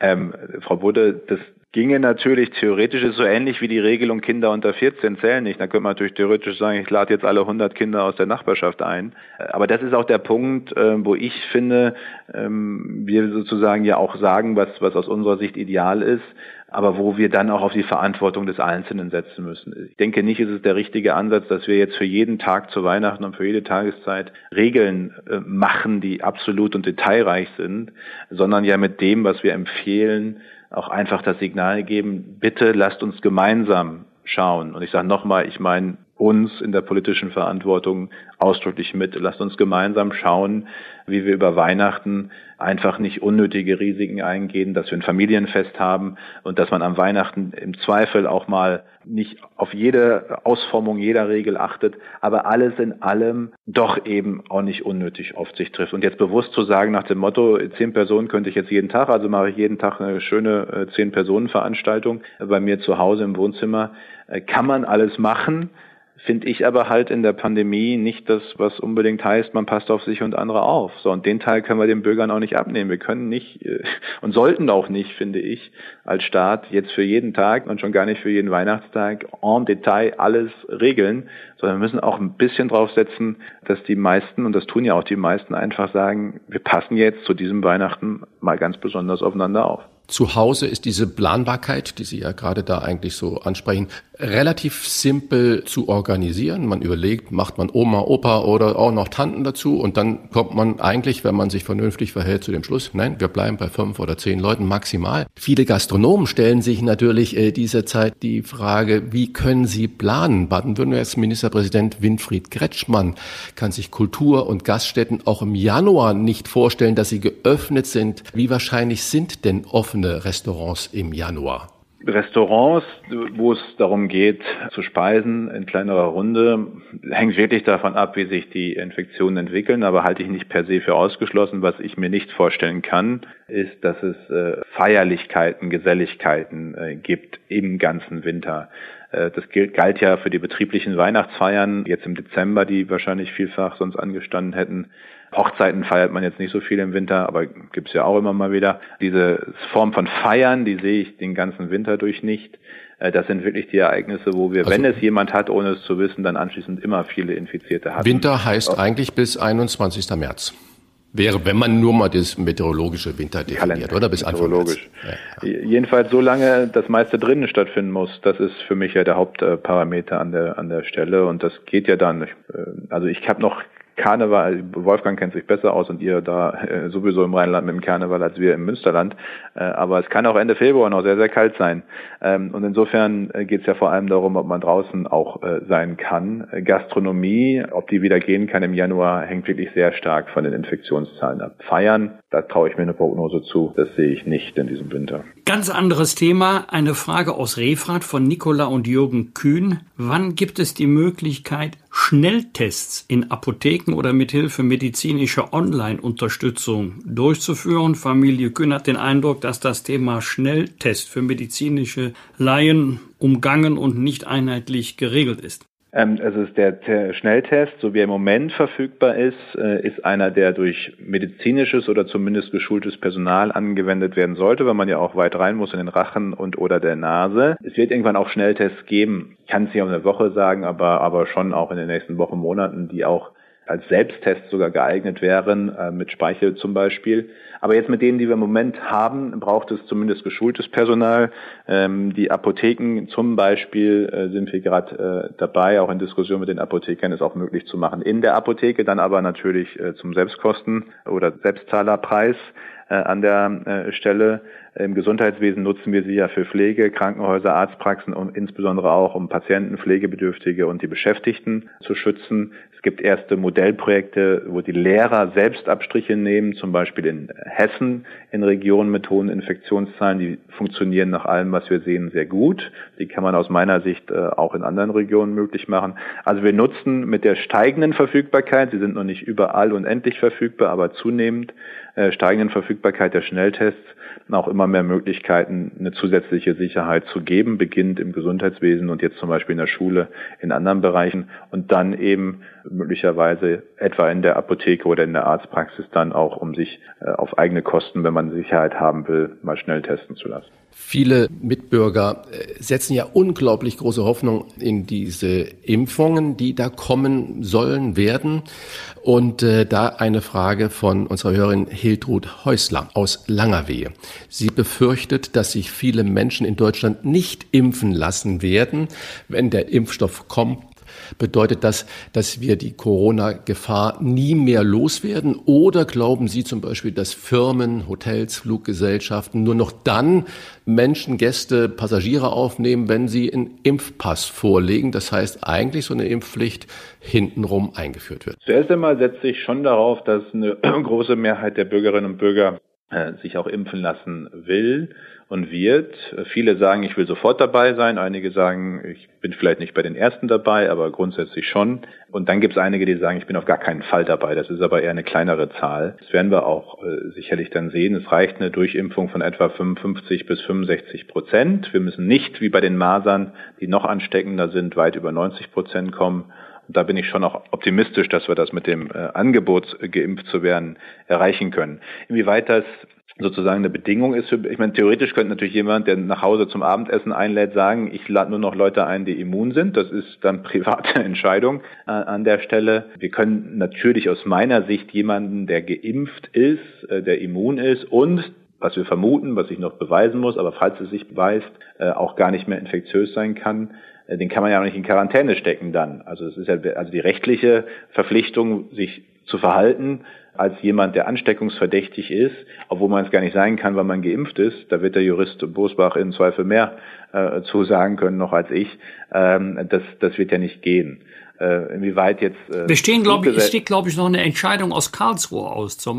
ähm, Frau Budde, das ginge natürlich theoretisch ist so ähnlich wie die Regelung Kinder unter 14 zählen nicht. Da könnte man natürlich theoretisch sagen, ich lade jetzt alle 100 Kinder aus der Nachbarschaft ein. Aber das ist auch der Punkt, äh, wo ich finde, ähm, wir sozusagen ja auch sagen, was, was aus unserer Sicht ideal ist, aber wo wir dann auch auf die Verantwortung des Einzelnen setzen müssen. Ich denke nicht, ist es der richtige Ansatz, dass wir jetzt für jeden Tag zu Weihnachten und für jede Tageszeit Regeln äh, machen, die absolut und detailreich sind, sondern ja mit dem, was wir empfehlen, auch einfach das Signal geben, bitte lasst uns gemeinsam schauen. Und ich sage nochmal, ich meine uns in der politischen Verantwortung ausdrücklich mit. Lasst uns gemeinsam schauen, wie wir über Weihnachten einfach nicht unnötige Risiken eingehen, dass wir ein Familienfest haben und dass man am Weihnachten im Zweifel auch mal nicht auf jede Ausformung jeder Regel achtet, aber alles in allem doch eben auch nicht unnötig auf sich trifft. Und jetzt bewusst zu sagen nach dem Motto, zehn Personen könnte ich jetzt jeden Tag, also mache ich jeden Tag eine schöne äh, zehn Personen Veranstaltung bei mir zu Hause im Wohnzimmer, äh, kann man alles machen finde ich aber halt in der Pandemie nicht das, was unbedingt heißt, man passt auf sich und andere auf. So, und den Teil können wir den Bürgern auch nicht abnehmen. Wir können nicht äh, [LAUGHS] und sollten auch nicht, finde ich, als Staat jetzt für jeden Tag und schon gar nicht für jeden Weihnachtstag en Detail alles regeln, sondern wir müssen auch ein bisschen drauf setzen, dass die meisten, und das tun ja auch die meisten, einfach sagen, wir passen jetzt zu diesem Weihnachten mal ganz besonders aufeinander auf. Zu Hause ist diese Planbarkeit, die Sie ja gerade da eigentlich so ansprechen, relativ simpel zu organisieren. Man überlegt, macht man Oma, Opa oder auch noch Tanten dazu und dann kommt man eigentlich, wenn man sich vernünftig verhält, zu dem Schluss, nein, wir bleiben bei fünf oder zehn Leuten maximal. Viele Gastronomen stellen sich natürlich äh, dieser Zeit die Frage, wie können sie planen? Baden-Württembergs Ministerpräsident Winfried Kretschmann kann sich Kultur- und Gaststätten auch im Januar nicht vorstellen, dass sie geöffnet sind. Wie wahrscheinlich sind denn offene Restaurants im Januar? Restaurants, wo es darum geht, zu speisen in kleinerer Runde, hängt wirklich davon ab, wie sich die Infektionen entwickeln, aber halte ich nicht per se für ausgeschlossen. Was ich mir nicht vorstellen kann, ist, dass es äh, Feierlichkeiten, Geselligkeiten äh, gibt im ganzen Winter. Äh, das galt ja für die betrieblichen Weihnachtsfeiern jetzt im Dezember, die wahrscheinlich vielfach sonst angestanden hätten. Hochzeiten feiert man jetzt nicht so viel im Winter, aber gibt's ja auch immer mal wieder. Diese Form von Feiern, die sehe ich den ganzen Winter durch nicht. Äh, das sind wirklich die Ereignisse, wo wir, also, wenn es jemand hat, ohne es zu wissen, dann anschließend immer viele Infizierte haben. Winter heißt oh. eigentlich bis 21. März. Wäre, wenn man nur mal das meteorologische Winter definiert, oder? Bis Anfang März. Ja, ja. Jedenfalls so lange das meiste drinnen stattfinden muss, das ist für mich ja der Hauptparameter an der, an der Stelle und das geht ja dann. Äh, also ich habe noch Karneval, Wolfgang kennt sich besser aus und ihr da äh, sowieso im Rheinland mit dem Karneval als wir im Münsterland. Äh, aber es kann auch Ende Februar noch sehr, sehr kalt sein. Ähm, und insofern äh, geht es ja vor allem darum, ob man draußen auch äh, sein kann. Gastronomie, ob die wieder gehen kann im Januar, hängt wirklich sehr stark von den Infektionszahlen ab. Feiern, da traue ich mir eine Prognose zu. Das sehe ich nicht in diesem Winter. Ganz anderes Thema. Eine Frage aus Refrat von Nicola und Jürgen Kühn. Wann gibt es die Möglichkeit, Schnelltests in Apotheken oder mithilfe medizinischer Online-Unterstützung durchzuführen? Familie Kühn hat den Eindruck, dass das Thema Schnelltest für medizinische Laien umgangen und nicht einheitlich geregelt ist. Ähm, also der Schnelltest, so wie er im Moment verfügbar ist, äh, ist einer, der durch medizinisches oder zumindest geschultes Personal angewendet werden sollte, weil man ja auch weit rein muss in den Rachen und oder der Nase. Es wird irgendwann auch Schnelltests geben. Ich kann es nicht auf eine Woche sagen, aber, aber schon auch in den nächsten Wochen, Monaten, die auch als Selbsttest sogar geeignet wären, äh, mit Speichel zum Beispiel. Aber jetzt mit denen, die wir im Moment haben, braucht es zumindest geschultes Personal. Ähm, die Apotheken zum Beispiel äh, sind wir gerade äh, dabei, auch in Diskussion mit den Apothekern es auch möglich zu machen. In der Apotheke dann aber natürlich äh, zum Selbstkosten- oder Selbstzahlerpreis äh, an der äh, Stelle. Im Gesundheitswesen nutzen wir sie ja für Pflege, Krankenhäuser, Arztpraxen und insbesondere auch um Patienten, Pflegebedürftige und die Beschäftigten zu schützen. Gibt erste Modellprojekte, wo die Lehrer selbst Abstriche nehmen, zum Beispiel in Hessen in Regionen mit hohen Infektionszahlen. Die funktionieren nach allem, was wir sehen, sehr gut. Die kann man aus meiner Sicht äh, auch in anderen Regionen möglich machen. Also wir nutzen mit der steigenden Verfügbarkeit, sie sind noch nicht überall und endlich verfügbar, aber zunehmend äh, steigenden Verfügbarkeit der Schnelltests auch immer mehr Möglichkeiten, eine zusätzliche Sicherheit zu geben, beginnt im Gesundheitswesen und jetzt zum Beispiel in der Schule, in anderen Bereichen und dann eben möglicherweise etwa in der Apotheke oder in der Arztpraxis dann auch, um sich äh, auf eigene Kosten, wenn man Sicherheit haben will, mal schnell testen zu lassen. Viele Mitbürger äh, setzen ja unglaublich große Hoffnung in diese Impfungen, die da kommen sollen, werden. Und äh, da eine Frage von unserer Hörerin Hiltrud Häusler aus Langerwehe. Sie befürchtet, dass sich viele Menschen in Deutschland nicht impfen lassen werden, wenn der Impfstoff kommt Bedeutet das, dass wir die Corona-Gefahr nie mehr loswerden? Oder glauben Sie zum Beispiel, dass Firmen, Hotels, Fluggesellschaften nur noch dann Menschen, Gäste, Passagiere aufnehmen, wenn sie einen Impfpass vorlegen? Das heißt eigentlich so eine Impfpflicht hintenrum eingeführt wird. Zuerst einmal setze ich schon darauf, dass eine [CLEARS THROAT] große Mehrheit der Bürgerinnen und Bürger äh, sich auch impfen lassen will und wird. Viele sagen, ich will sofort dabei sein. Einige sagen, ich bin vielleicht nicht bei den ersten dabei, aber grundsätzlich schon. Und dann gibt es einige, die sagen, ich bin auf gar keinen Fall dabei. Das ist aber eher eine kleinere Zahl. Das werden wir auch äh, sicherlich dann sehen. Es reicht eine Durchimpfung von etwa 55 bis 65 Prozent. Wir müssen nicht wie bei den Masern, die noch ansteckender sind, weit über 90 Prozent kommen. Da bin ich schon auch optimistisch, dass wir das mit dem äh, Angebot, äh, geimpft zu werden, erreichen können. Inwieweit das sozusagen eine Bedingung ist für, ich meine, theoretisch könnte natürlich jemand, der nach Hause zum Abendessen einlädt, sagen, ich lade nur noch Leute ein, die immun sind. Das ist dann [LAUGHS] private Entscheidung äh, an der Stelle. Wir können natürlich aus meiner Sicht jemanden, der geimpft ist, äh, der immun ist und was wir vermuten, was ich noch beweisen muss, aber falls es sich beweist, äh, auch gar nicht mehr infektiös sein kann, äh, den kann man ja auch nicht in Quarantäne stecken dann. Also es ist ja also die rechtliche Verpflichtung, sich zu verhalten als jemand, der ansteckungsverdächtig ist, obwohl man es gar nicht sein kann, weil man geimpft ist. Da wird der Jurist Bosbach in Zweifel mehr äh, zu sagen können noch als ich. Ähm, das, das wird ja nicht gehen. Äh, inwieweit jetzt. Äh, Wir stehen, glaube ich, es steht, glaube ich, noch eine Entscheidung aus Karlsruhe aus zur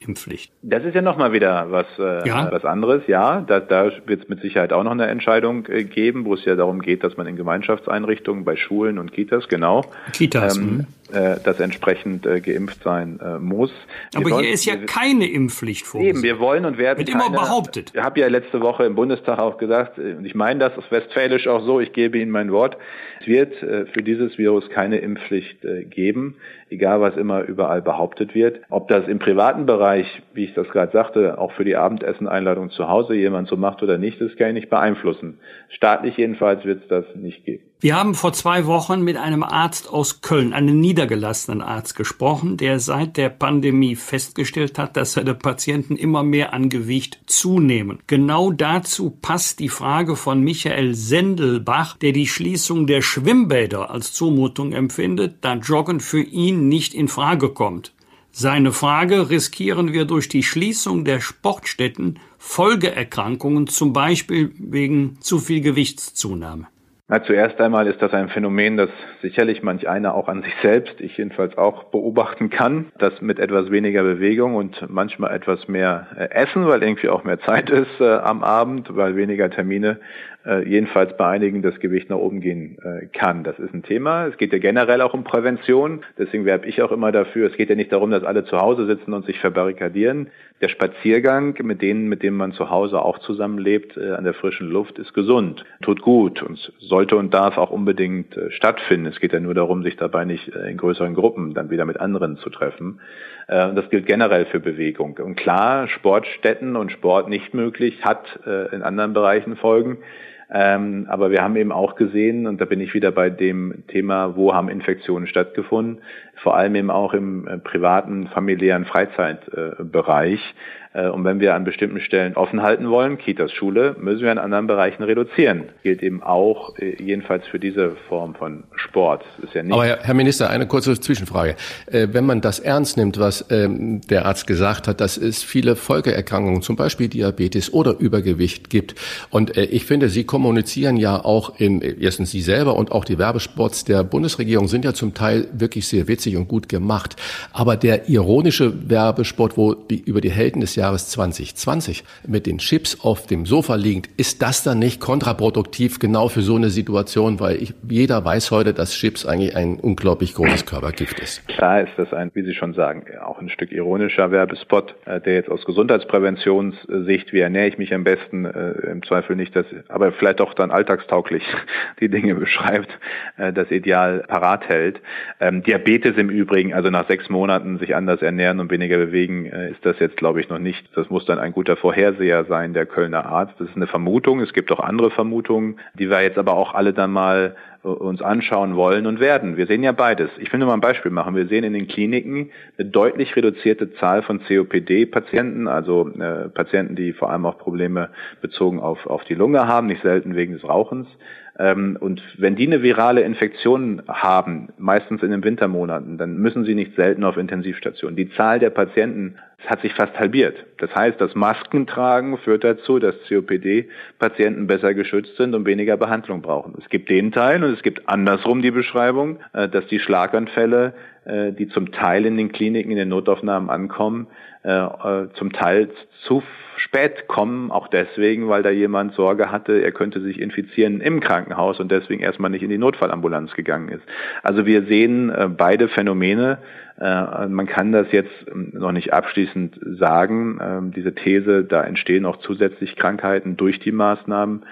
Masernimpfpflicht. Das ist ja nochmal wieder was, äh, ja. was anderes, ja. Da, da wird es mit Sicherheit auch noch eine Entscheidung äh, geben, wo es ja darum geht, dass man in Gemeinschaftseinrichtungen, bei Schulen und Kitas, genau, Kitas, ähm, mhm äh, das entsprechend äh, geimpft sein äh, muss. Wir Aber hier ist ja keine Impfpflicht vorgesehen. Eben, wir wollen und werden. Wird keine, immer behauptet. Ich habe ja letzte Woche im Bundestag auch gesagt, äh, und ich meine das ist westfälisch auch so, ich gebe Ihnen mein Wort, es wird äh, für dieses Virus keine Impfpflicht äh, geben, egal was immer überall behauptet wird. Ob das im privaten Bereich, wie ich das gerade sagte, auch für die Abendessen-Einladung zu Hause jemand so macht oder nicht, das kann ich nicht beeinflussen. Staatlich jedenfalls wird es das nicht geben. Wir haben vor zwei Wochen mit einem Arzt aus Köln, einem niedergelassenen Arzt gesprochen, der seit der Pandemie festgestellt hat, dass seine Patienten immer mehr an Gewicht zunehmen. Genau dazu passt die Frage von Michael Sendelbach, der die Schließung der Schwimmbäder als Zumutung empfindet, da Joggen für ihn nicht in Frage kommt. Seine Frage, riskieren wir durch die Schließung der Sportstätten Folgeerkrankungen, zum Beispiel wegen zu viel Gewichtszunahme? Na, zuerst einmal ist das ein Phänomen, das sicherlich manch einer auch an sich selbst, ich jedenfalls auch beobachten kann, dass mit etwas weniger Bewegung und manchmal etwas mehr äh, Essen, weil irgendwie auch mehr Zeit [LAUGHS] ist äh, am Abend, weil weniger Termine, äh, jedenfalls bei einigen das Gewicht nach oben gehen äh, kann. Das ist ein Thema. Es geht ja generell auch um Prävention. Deswegen werbe ich auch immer dafür. Es geht ja nicht darum, dass alle zu Hause sitzen und sich verbarrikadieren. Der Spaziergang mit denen, mit denen man zu Hause auch zusammenlebt, äh, an der frischen Luft, ist gesund, tut gut und sollte und darf auch unbedingt äh, stattfinden. Es geht ja nur darum, sich dabei nicht äh, in größeren Gruppen dann wieder mit anderen zu treffen. Äh, das gilt generell für Bewegung. Und klar, Sportstätten und Sport nicht möglich hat äh, in anderen Bereichen Folgen. Ähm, aber wir haben eben auch gesehen, und da bin ich wieder bei dem Thema, wo haben Infektionen stattgefunden, vor allem eben auch im äh, privaten, familiären Freizeitbereich. Äh, und wenn wir an bestimmten Stellen offen halten wollen, Kitas, Schule, müssen wir in anderen Bereichen reduzieren. Gilt eben auch äh, jedenfalls für diese Form von Sport. ist ja nicht Aber Herr Minister, eine kurze Zwischenfrage. Wenn man das ernst nimmt, was ähm, der Arzt gesagt hat, dass es viele Folgeerkrankungen, zum Beispiel Diabetes oder Übergewicht gibt. Und ich finde, Sie kommunizieren ja auch in, erstens Sie selber und auch die Werbespots der Bundesregierung sind ja zum Teil wirklich sehr witzig lustig und gut gemacht. Aber der ironische Werbespot, wo die, über die Helden des Jahres 2020 mit den Chips auf dem Sofa liegend, ist das dann nicht kontraproduktiv genau für so eine Situation? Weil ich, jeder weiß heute, dass Chips eigentlich ein unglaublich großes Körpergift ist. Klar ist das ein, wie Sie schon sagen, auch ein Stück ironischer Werbespot, äh, der jetzt aus Gesundheitspräventionssicht, wie ernähre ich mich am besten, äh, im Zweifel nicht das, aber vielleicht auch dann alltagstauglich [LAUGHS] die Dinge beschreibt, äh, das Ideal parat hält. Ähm, Diabetes im Übrigen, also nach sechs Monaten sich anders ernähren und weniger bewegen, äh, ist das jetzt, glaube ich, noch nicht. Das muss dann ein guter Vorherseher sein, der Kölner Arzt. Das ist eine Vermutung. Es gibt auch andere Vermutungen, die wir jetzt aber auch alle dann mal äh, uns anschauen wollen und werden. Wir sehen ja beides. Ich will nur mal ein Beispiel machen. Wir sehen in den Kliniken eine deutlich reduzierte Zahl von COPD-Patienten, also äh, Patienten, die vor allem auch Probleme bezogen auf, auf die Lunge haben, nicht selten wegen des Rauchens. Ähm, und wenn die eine virale Infektion haben, meistens in den Wintermonaten, dann müssen sie nicht selten auf Intensivstationen. Die Zahl der Patienten hat sich fast halbiert. Das heißt, das Maskentragen führt dazu, dass COPD-Patienten besser geschützt sind und weniger Behandlung brauchen. Es gibt den Teil und es gibt andersrum die Beschreibung, äh, dass die Schlaganfälle äh, die zum Teil in den Kliniken, in den Notaufnahmen ankommen, zum Teil zu spät kommen, auch deswegen, weil da jemand Sorge hatte, er könnte sich infizieren im Krankenhaus und deswegen erstmal nicht in die Notfallambulanz gegangen ist. Also wir sehen beide Phänomene. Man kann das jetzt ähm, noch nicht abschließend sagen. Ähm, diese These, da entstehen auch zusätzlich Krankheiten durch die Maßnahmen.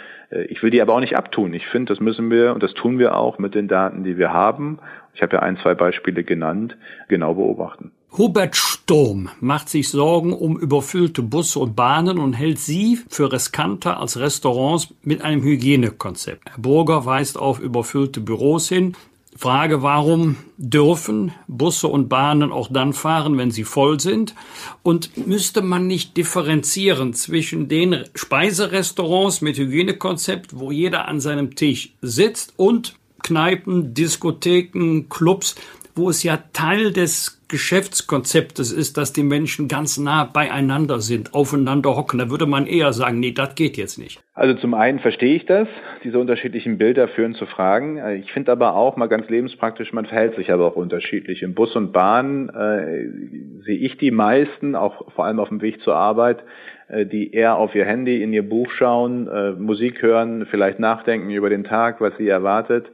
Ich will die aber auch nicht abtun. Ich finde, das müssen wir und das tun wir auch mit den Daten, die wir haben ich habe ja ein, zwei Beispiele genannt, genau beobachten. Hubert Sturm macht sich Sorgen um überfüllte Busse und Bahnen und hält sie für riskanter als Restaurants mit einem Hygienekonzept. Herr Burger weist auf überfüllte Büros hin. Frage, warum dürfen Busse und Bahnen auch dann fahren, wenn sie voll sind? Und müsste man nicht differenzieren zwischen den Speiserestaurants mit Hygienekonzept, wo jeder an seinem Tisch sitzt, und Kneipen, Diskotheken, Clubs, wo es ja Teil des Geschäftskonzeptes ist, dass die Menschen ganz nah beieinander sind, aufeinander hocken. Da würde man eher sagen, nee, das geht jetzt nicht. Also zum einen verstehe ich das. Diese unterschiedlichen Bilder führen zu Fragen. Ich finde aber auch mal ganz lebenspraktisch, man verhält sich aber auch unterschiedlich. Im Bus und Bahn äh, sehe ich die meisten, auch vor allem auf dem Weg zur Arbeit, äh, die eher auf ihr Handy, in ihr Buch schauen, äh, Musik hören, vielleicht nachdenken über den Tag, was sie erwartet.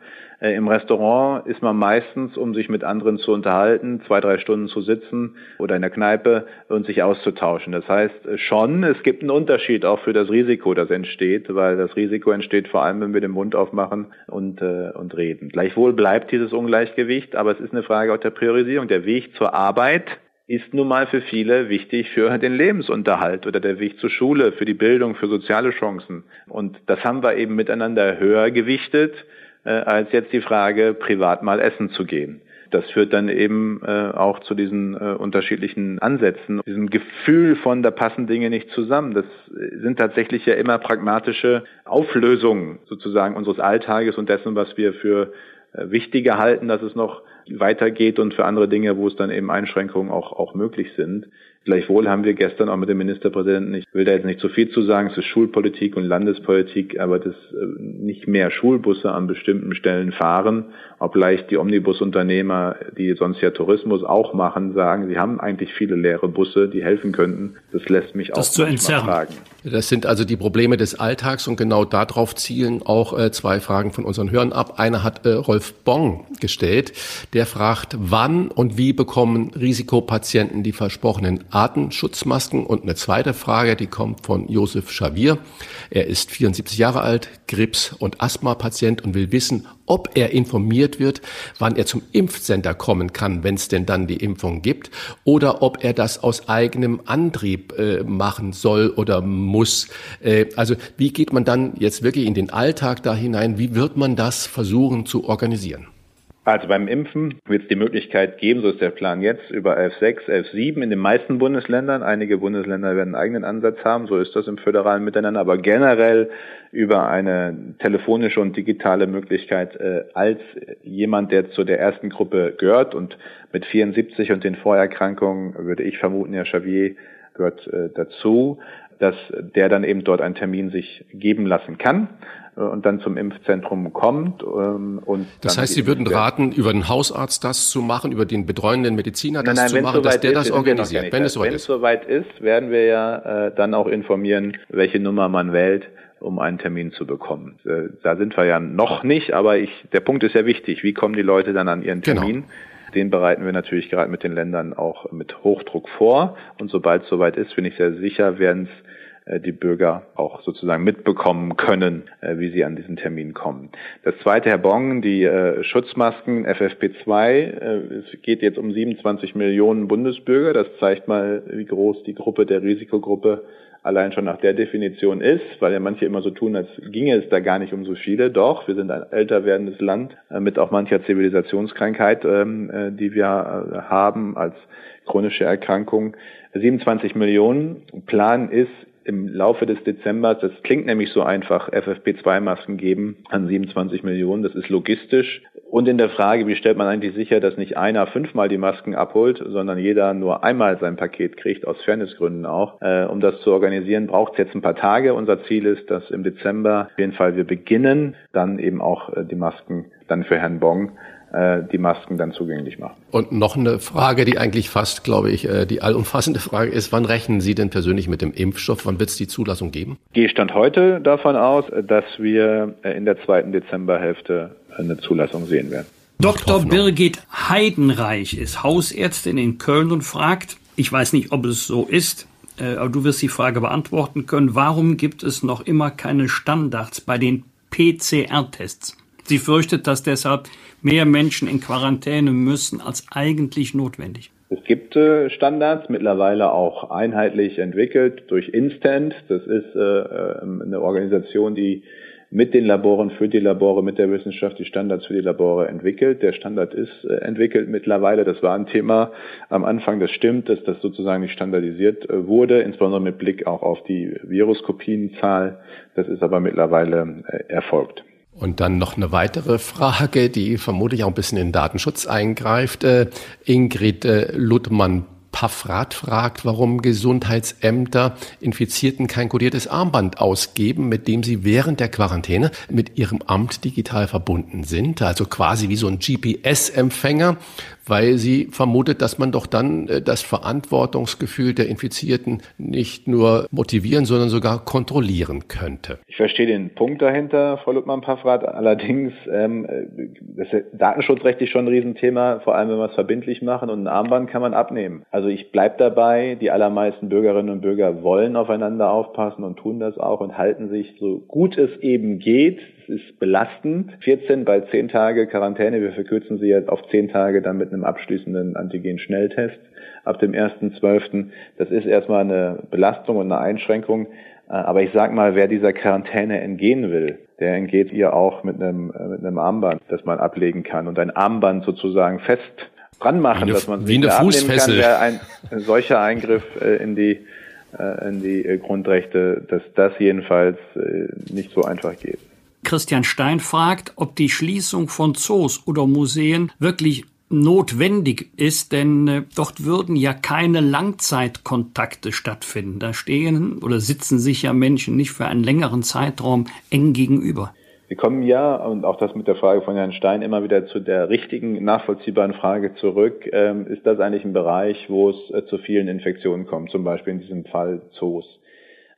Äh, Im Restaurant ist man meistens, um sich mit anderen zu unterhalten, zwei, drei Stunden zu sitzen oder in der Kneipe und sich auszutauschen. Das heißt äh, schon, es gibt einen Unterschied auch für das Risiko, das entsteht, weil das Risiko entsteht vor allem, wenn wir den Mund aufmachen und, äh, und reden. Gleichwohl bleibt dieses Ungleichgewicht, aber es ist eine Frage auch der Priorisierung. Der Weg zur Arbeit ist nun mal für viele wichtig für den Lebensunterhalt oder der Weg zur Schule, für die Bildung, für soziale Chancen. Und das haben wir eben miteinander höher gewichtet äh, als jetzt die Frage, privat mal essen zu gehen. Das führt dann eben äh, auch zu diesen äh, unterschiedlichen Ansätzen, diesem Gefühl von, da passen Dinge nicht zusammen. Das sind tatsächlich ja immer pragmatische Auflösungen sozusagen unseres Alltages und dessen, was wir für äh, wichtiger halten, dass es noch weitergeht und für andere Dinge, wo es dann eben Einschränkungen auch, auch möglich sind. Gleichwohl haben wir gestern auch mit dem Ministerpräsidenten, ich will da jetzt nicht zu viel zu sagen, es ist Schulpolitik und Landespolitik, aber dass äh, nicht mehr Schulbusse an bestimmten Stellen fahren, obgleich die Omnibusunternehmer, die sonst ja Tourismus auch machen, sagen, sie haben eigentlich viele leere Busse, die helfen könnten. Das lässt mich das auch zu entzerren. fragen. Das sind also die Probleme des Alltags und genau darauf zielen auch äh, zwei Fragen von unseren Hörern ab. Eine hat äh, Rolf Bong gestellt. Der fragt, wann und wie bekommen Risikopatienten die versprochenen Atemschutzmasken? Und eine zweite Frage, die kommt von Josef Schavier. Er ist 74 Jahre alt, Krebs- und Asthma-Patient und will wissen, ob er informiert wird, wann er zum Impfcenter kommen kann, wenn es denn dann die Impfung gibt, oder ob er das aus eigenem Antrieb äh, machen soll oder muss. Äh, also wie geht man dann jetzt wirklich in den Alltag da hinein? Wie wird man das versuchen zu organisieren? Also beim Impfen wird es die Möglichkeit geben, so ist der Plan jetzt, über F6, F7 in den meisten Bundesländern. Einige Bundesländer werden einen eigenen Ansatz haben, so ist das im föderalen Miteinander, aber generell über eine telefonische und digitale Möglichkeit äh, als jemand, der zu der ersten Gruppe gehört und mit 74 und den Vorerkrankungen, würde ich vermuten, Herr Xavier gehört äh, dazu, dass der dann eben dort einen Termin sich geben lassen kann und dann zum Impfzentrum kommt. Ähm, und das heißt, Sie würden raten, über den Hausarzt das zu machen, über den betreuenden Mediziner das nein, nein, zu machen, dass der ist, das organisiert. Wenn es soweit wenn ist. Soweit ist, werden wir ja äh, dann auch informieren, welche Nummer man wählt um einen Termin zu bekommen. Äh, da sind wir ja noch nicht, aber ich, der Punkt ist ja wichtig. Wie kommen die Leute dann an ihren genau. Termin? Genau. Den bereiten wir natürlich gerade mit den Ländern auch mit Hochdruck vor. Und sobald es soweit ist, bin ich sehr sicher, werden es äh, die Bürger auch sozusagen mitbekommen können, äh, wie sie an diesen Termin kommen. Das zweite, Herr Bong, die äh, Schutzmasken FFP2, es geht jetzt um 27 Millionen Bundesbürger. Das zeigt mal, wie groß die Gruppe der Risikogruppe allein schon nach der Definition ist, weil ja manche immer so tun, als ginge es da gar nicht um so viele. Doch, wir sind ein älter werdendes Land mit auch mancher Zivilisationskrankheit, ähm, die wir haben als chronische Erkrankung. 27 Millionen. Plan ist, im Laufe des Dezembers, das klingt nämlich so einfach, FFP2-Masken geben an 27 Millionen. Das ist logistisch. Und in der Frage, wie stellt man eigentlich sicher, dass nicht einer fünfmal die Masken abholt, sondern jeder nur einmal sein Paket kriegt, aus Fairnessgründen auch. Äh, um das zu organisieren, braucht es jetzt ein paar Tage. Unser Ziel ist, dass im Dezember auf jeden Fall wir beginnen, dann eben auch äh, die Masken dann für Herrn Bong die Masken dann zugänglich machen. Und noch eine Frage, die eigentlich fast, glaube ich, äh, die allumfassende Frage ist, wann rechnen Sie denn persönlich mit dem Impfstoff? Wann wird es die Zulassung geben? Gehe Stand heute davon aus, dass wir äh, in der zweiten Dezemberhälfte eine Zulassung sehen werden. Dr. Birgit Heidenreich ist Hausärztin in Köln und fragt, ich weiß nicht, ob es so ist, äh, aber du wirst die Frage beantworten können, warum gibt es noch immer keine Standards bei den PCR-Tests? Sie fürchtet, dass deshalb mehr Menschen in Quarantäne müssen als eigentlich notwendig. Es gibt äh, Standards, mittlerweile auch einheitlich entwickelt durch Instant. Das ist äh, äh eine Organisation, die mit den Laboren, für die Labore, mit der Wissenschaft die Standards für die Labore entwickelt. Der Standard ist äh, entwickelt mittlerweile. Das war ein Thema am Anfang. Das stimmt, dass das sozusagen nicht standardisiert äh, wurde, insbesondere mit Blick auch auf die Viruskopienzahl. Das ist aber mittlerweile äh, erfolgt. Und dann noch eine weitere Frage, die vermutlich auch ein bisschen in Datenschutz eingreift. Äh, Ingrid äh, Ludmann Paffrat fragt, warum Gesundheitsämter Infizierten kein kodiertes Armband ausgeben, mit dem sie während der Quarantäne mit ihrem Amt digital verbunden sind. Also quasi wie so ein GPS-Empfänger, weil sie vermutet, dass man doch dann äh, das Verantwortungsgefühl der Infizierten nicht nur motivieren, sondern sogar kontrollieren könnte. Ich verstehe den Punkt dahinter, Frau Luttmann-Paffrath. Allerdings, ähm, das ist datenschutzrechtlich schon ein Riesenthema, vor allem wenn wir es verbindlich machen und ein Armband kann man abnehmen. Also ich bleibe dabei, die allermeisten Bürgerinnen und Bürger wollen aufeinander aufpassen und tun das auch und halten sich so gut es eben geht es ist belastend. 14 bei 10 Tage Quarantäne. Wir verkürzen sie jetzt auf 10 Tage dann mit einem abschließenden Antigen-Schnelltest ab dem 1.12. Das ist erstmal eine Belastung und eine Einschränkung. Äh, aber ich sag mal, wer dieser Quarantäne entgehen will, der entgeht ihr auch mit einem, äh, mit einem Armband, das man ablegen kann und ein Armband sozusagen fest dran machen, dass man sich da abnehmen kann, wäre ein solcher Eingriff äh, in die in die Grundrechte, dass das jedenfalls nicht so einfach geht. Christian Stein fragt, ob die Schließung von Zoos oder Museen wirklich notwendig ist, denn äh, dort würden ja keine Langzeitkontakte stattfinden. Da stehen oder sitzen sich ja Menschen nicht für einen längeren Zeitraum eng gegenüber. Wir kommen ja, und auch das mit der Frage von Herrn Stein, immer wieder zu der richtigen, nachvollziehbaren Frage zurück. Ähm, ist das eigentlich ein Bereich, wo es äh, zu vielen Infektionen kommt, zum Beispiel in diesem Fall Zoos?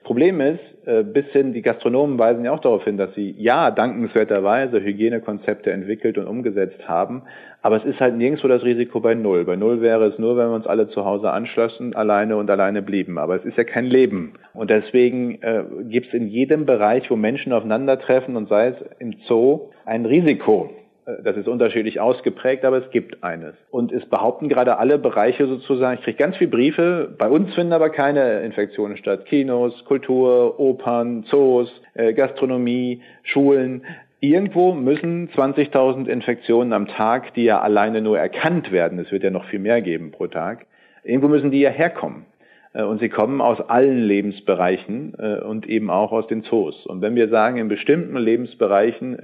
Problem ist, äh, bis hin, die Gastronomen weisen ja auch darauf hin, dass sie ja dankenswerterweise Hygienekonzepte entwickelt und umgesetzt haben, aber es ist halt nirgendwo das Risiko bei Null. Bei Null wäre es nur, wenn wir uns alle zu Hause anschlossen, alleine und alleine blieben. Aber es ist ja kein Leben. Und deswegen äh, gibt es in jedem Bereich, wo Menschen aufeinandertreffen und sei es im Zoo, ein Risiko. Äh, das ist unterschiedlich ausgeprägt, aber es gibt eines. Und es behaupten gerade alle Bereiche sozusagen, ich kriege ganz viele Briefe, bei uns finden aber keine Infektionen statt. Kinos, Kultur, Opern, Zoos, äh, Gastronomie, Schulen. Irgendwo müssen 20.000 Infektionen am Tag, die ja alleine nur erkannt werden, es wird ja noch viel mehr geben pro Tag, irgendwo müssen die ja herkommen. Äh, und sie kommen aus allen Lebensbereichen und eben auch aus den Zoos. Und wenn wir sagen, in bestimmten Lebensbereichen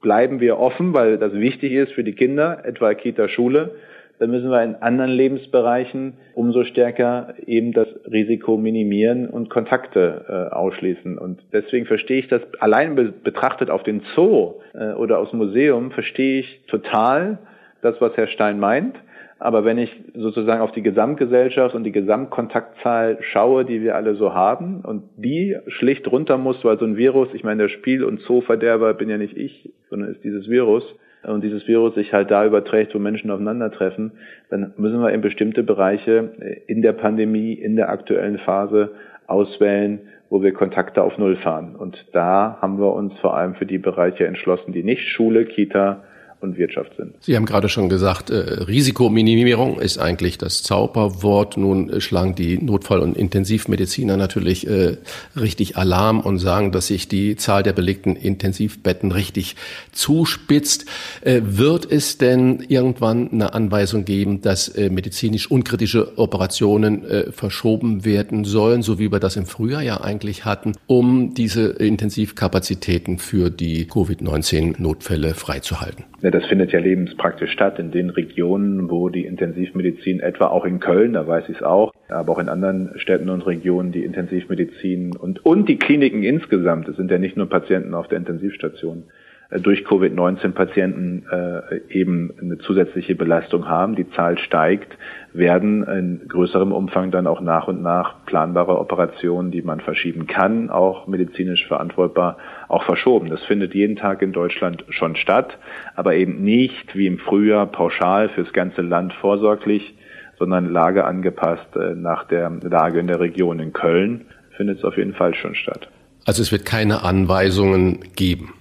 bleiben wir offen, weil das wichtig ist für die Kinder, etwa Kita, Schule. Dann müssen wir in anderen Lebensbereichen umso stärker eben das Risiko minimieren und Kontakte äh, ausschließen. Und deswegen verstehe ich das allein be betrachtet auf den Zoo äh, oder aufs Museum, verstehe ich total das, was Herr Stein meint. Aber wenn ich sozusagen auf die Gesamtgesellschaft und die Gesamtkontaktzahl schaue, die wir alle so haben und die schlicht runter muss, weil so ein Virus, ich meine, der Spiel- und Zooverderber bin ja nicht ich, sondern ist dieses Virus, und dieses Virus sich halt da überträgt, wo Menschen aufeinandertreffen, dann müssen wir in bestimmte Bereiche in der Pandemie, in der aktuellen Phase auswählen, wo wir Kontakte auf Null fahren. Und da haben wir uns vor allem für die Bereiche entschlossen, die nicht Schule, Kita, und Wirtschaft sind. Sie haben gerade schon gesagt, äh, Risikominimierung ist eigentlich das Zauberwort. Nun schlagen die Notfall- und Intensivmediziner natürlich äh, richtig Alarm und sagen, dass sich die Zahl der belegten Intensivbetten richtig zuspitzt. Äh, wird es denn irgendwann eine Anweisung geben, dass medizinisch unkritische Operationen verschoben werden sollen, so wie wir das im Frühjahr ja eigentlich hatten, um diese Intensivkapazitäten für die Covid-19-Notfälle freizuhalten? Ja, das findet ja lebenspraktisch statt in den Regionen, wo die Intensivmedizin, etwa auch in Köln, da weiß ich es auch, aber auch in anderen Städten und Regionen, die Intensivmedizin und, und die Kliniken insgesamt, es sind ja nicht nur Patienten auf der Intensivstation, äh, durch Covid-19-Patienten äh, eben eine zusätzliche Belastung haben, die Zahl steigt, werden in größerem Umfang dann auch nach und nach planbare Operationen, die man verschieben kann, auch medizinisch verantwortbar, auch verschoben. Das findet jeden Tag in Deutschland schon statt, aber eben nicht wie im Frühjahr pauschal fürs ganze Land vorsorglich, sondern lageangepasst äh, nach der Lage in der Region. In Köln findet es auf jeden Fall schon statt. Also es wird keine Anweisungen geben.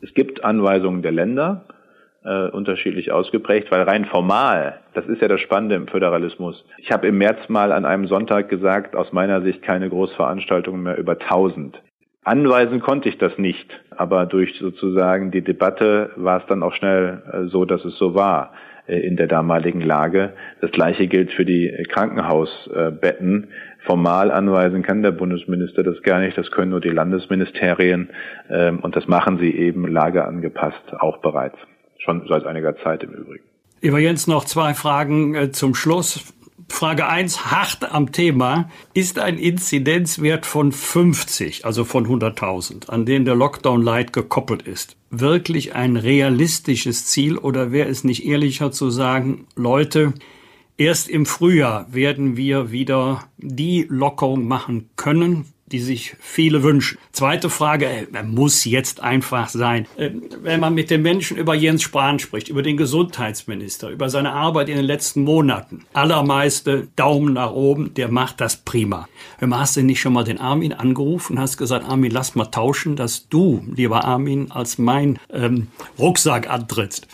Es gibt Anweisungen der Länder, äh, unterschiedlich ausgeprägt, weil rein formal, das ist ja das Spannende im Föderalismus. Ich habe im März mal an einem Sonntag gesagt, aus meiner Sicht keine Großveranstaltungen mehr über 1000. Anweisen konnte ich das nicht, aber durch sozusagen die Debatte war es dann auch schnell äh, so, dass es so war äh, in der damaligen Lage. Das gleiche gilt für die Krankenhausbetten. Formal anweisen kann der Bundesminister das gar nicht, das können nur die Landesministerien ähm, und das machen sie eben lageangepasst auch bereits. Schon seit einiger Zeit im Übrigen. Lieber Jens, noch zwei Fragen äh, zum Schluss. Frage 1, hart am Thema. Ist ein Inzidenzwert von 50, also von 100.000, an den der Lockdown Light gekoppelt ist, wirklich ein realistisches Ziel oder wäre es nicht ehrlicher zu sagen, Leute, Erst im Frühjahr werden wir wieder die Lockerung machen können, die sich viele wünschen. Zweite Frage, äh, muss jetzt einfach sein. Äh, wenn man mit den Menschen über Jens Spahn spricht, über den Gesundheitsminister, über seine Arbeit in den letzten Monaten, allermeiste Daumen nach oben, der macht das prima. Hast du nicht schon mal den Armin angerufen und hast gesagt, Armin, lass mal tauschen, dass du, lieber Armin, als mein ähm, Rucksack antrittst?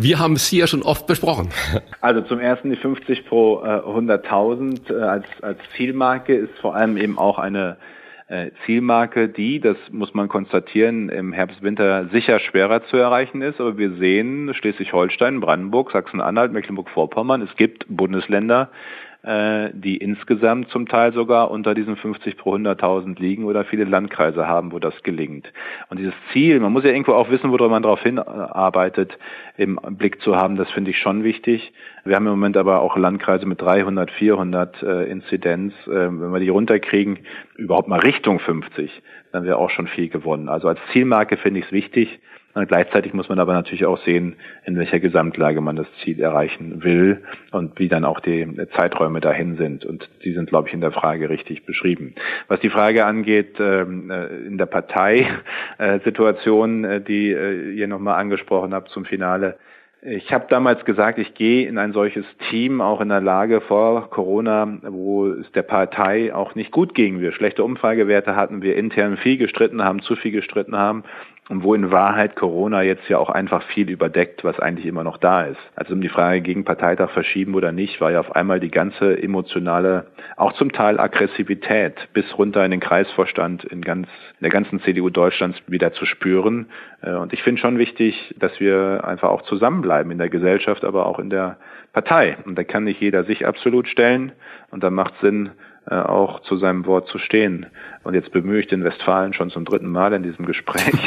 Wir haben es hier schon oft besprochen. [LAUGHS] Also zum ersten die 50 pro äh, 100.000 äh, als, als Zielmarke ist vor allem eben auch eine Zielmarke, die, das muss man konstatieren, im Herbst, Winter sicher schwerer zu erreichen ist. Aber wir sehen Schleswig-Holstein, Brandenburg, Sachsen-Anhalt, Mecklenburg-Vorpommern, es gibt Bundesländer, äh, die insgesamt zum Teil sogar unter diesen 50 pro 100.000 liegen oder viele Landkreise haben, wo das gelingt. Und dieses Ziel, man muss ja irgendwo auch wissen, woran man darauf hinarbeitet, im Blick zu haben, das finde ich schon wichtig. Wir haben im Moment aber auch Landkreise mit 300, 400 äh, Inzidenz. Äh, wenn wir die runterkriegen, überhaupt mal Richtung 50, dann wäre auch schon viel gewonnen. Also als Zielmarke finde ich es wichtig. Gleichzeitig muss man aber natürlich auch sehen, in welcher Gesamtlage man das Ziel erreichen will und wie dann auch die Zeiträume dahin sind. Und die sind, glaube ich, in der Frage richtig beschrieben. Was die Frage angeht, ähm, äh, in der Parteisituation, äh, die äh, ihr nochmal angesprochen habt zum Finale, ich habe damals gesagt, ich gehe in ein solches Team auch in der Lage vor Corona, wo es der Partei auch nicht gut ging. Wir schlechte Umfragewerte hatten, wir intern viel gestritten haben, zu viel gestritten haben und wo in Wahrheit Corona jetzt ja auch einfach viel überdeckt, was eigentlich immer noch da ist. Also um die Frage gegen Parteitag verschieben oder nicht, war ja auf einmal die ganze emotionale, auch zum Teil Aggressivität bis runter in den Kreisvorstand in ganz, in der ganzen CDU Deutschlands wieder zu spüren. Äh, und ich finde schon wichtig, dass wir einfach auch zusammenbleiben in der Gesellschaft, aber auch in der Partei. Und da kann nicht jeder sich absolut stellen. Und da macht Sinn, auch zu seinem Wort zu stehen. Und jetzt bemühe ich den Westfalen schon zum dritten Mal in diesem Gespräch. [LAUGHS]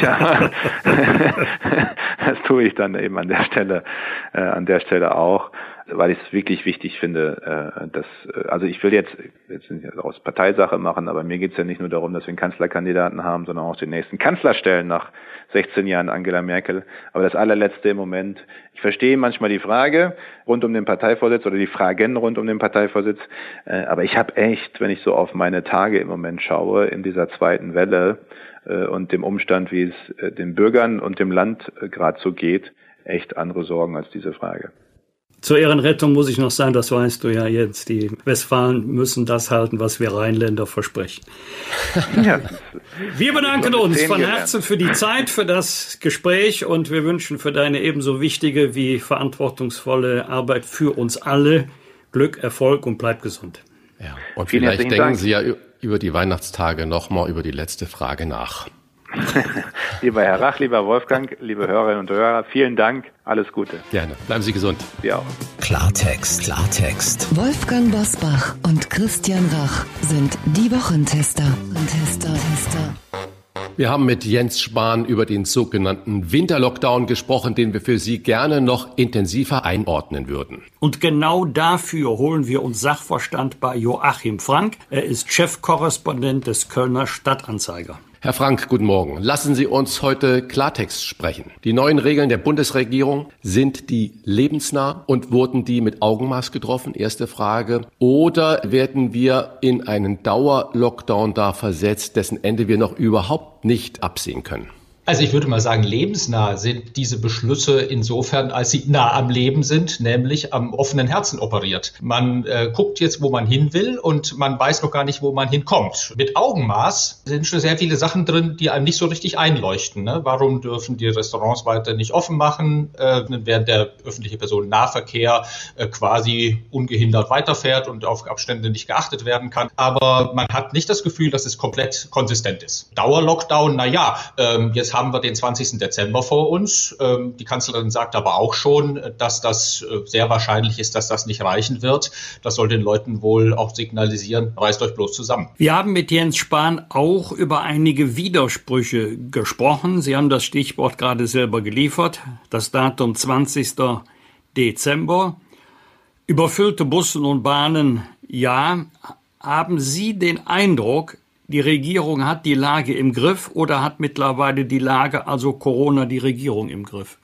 das tue ich dann eben an der Stelle, äh, an der Stelle auch, weil ich es wirklich wichtig finde, äh, dass, äh, also ich will jetzt, jetzt nicht aus Parteisache machen, aber mir geht es ja nicht nur darum, dass wir einen Kanzlerkandidaten haben, sondern auch den nächsten Kanzler stellen nach 16 Jahren Angela Merkel. Aber das allerletzte im Moment, ich verstehe manchmal die Frage rund um den Parteivorsitz oder die Fragen rund um den Parteivorsitz, äh, aber ich habe echt, wenn ich so auf meine Tage im Moment schaue, in dieser zweiten Welle äh, und dem Umstand, wie es äh, den Bürgern und dem Land äh, gerade so geht, echt andere Sorgen als diese Frage. Zur Ehrenrettung muss ich noch sagen, das weißt du ja jetzt, die Westfalen müssen das halten, was wir Rheinländer versprechen. [LAUGHS] Ja, wir bedanken uns von Herzen für die Zeit, für das Gespräch und wir wünschen für deine ebenso wichtige wie verantwortungsvolle Arbeit für uns alle Glück, Erfolg und bleib gesund. Ja, und Vielen vielleicht denken Dank. Sie ja über die Weihnachtstage nochmal über die letzte Frage nach. [LAUGHS] lieber Herr Rach, lieber Wolfgang, liebe Hörerinnen und Hörer, vielen Dank. Alles Gute. Gerne. Bleiben Sie gesund. Sie auch. Klartext, Klartext. Wolfgang Bosbach und Christian Rach sind die Wochentester. Tester, Tester. Wir haben mit Jens Spahn über den sogenannten Winterlockdown gesprochen, den wir für Sie gerne noch intensiver einordnen würden. Und genau dafür holen wir uns Sachverstand bei Joachim Frank. Er ist Chefkorrespondent des Kölner Stadtanzeiger. Herr Frank, guten Morgen. Lassen Sie uns heute Klartext sprechen. Die neuen Regeln der Bundesregierung, sind die lebensnah und wurden die mit Augenmaß getroffen? Erste Frage. Oder werden wir in einen Dauerlockdown da versetzt, dessen Ende wir noch überhaupt nicht absehen können? Also ich würde mal sagen, lebensnah sind diese Beschlüsse insofern, als sie nah am Leben sind, nämlich am offenen Herzen operiert. Man äh, guckt jetzt, wo man hin will und man weiß noch gar nicht, wo man hinkommt. Mit Augenmaß sind schon sehr viele Sachen drin, die einem nicht so richtig einleuchten. Ne? Warum dürfen die Restaurants weiter nicht offen machen, äh, während der öffentliche Personennahverkehr äh, quasi ungehindert weiterfährt und auf Abstände nicht geachtet werden kann. Aber man hat nicht das Gefühl, dass es komplett konsistent ist. Dauerlockdown, na ja, ähm, jetzt haben wir den 20. Dezember vor uns. Ähm, die Kanzlerin sagt aber auch schon, dass das äh, sehr wahrscheinlich ist, dass das nicht reichen wird. Das soll den Leuten wohl auch signalisieren, reißt euch bloß zusammen. Wir haben mit Jens Spahn auch über einige Widersprüche gesprochen. Sie haben das Stichwort gerade selber geliefert. Das Datum 20. Dezember. Überfüllte Bussen und Bahnen, ja. Haben Sie den Eindruck, die Regierung hat die Lage im Griff oder hat mittlerweile die Lage, also Corona, die Regierung im Griff?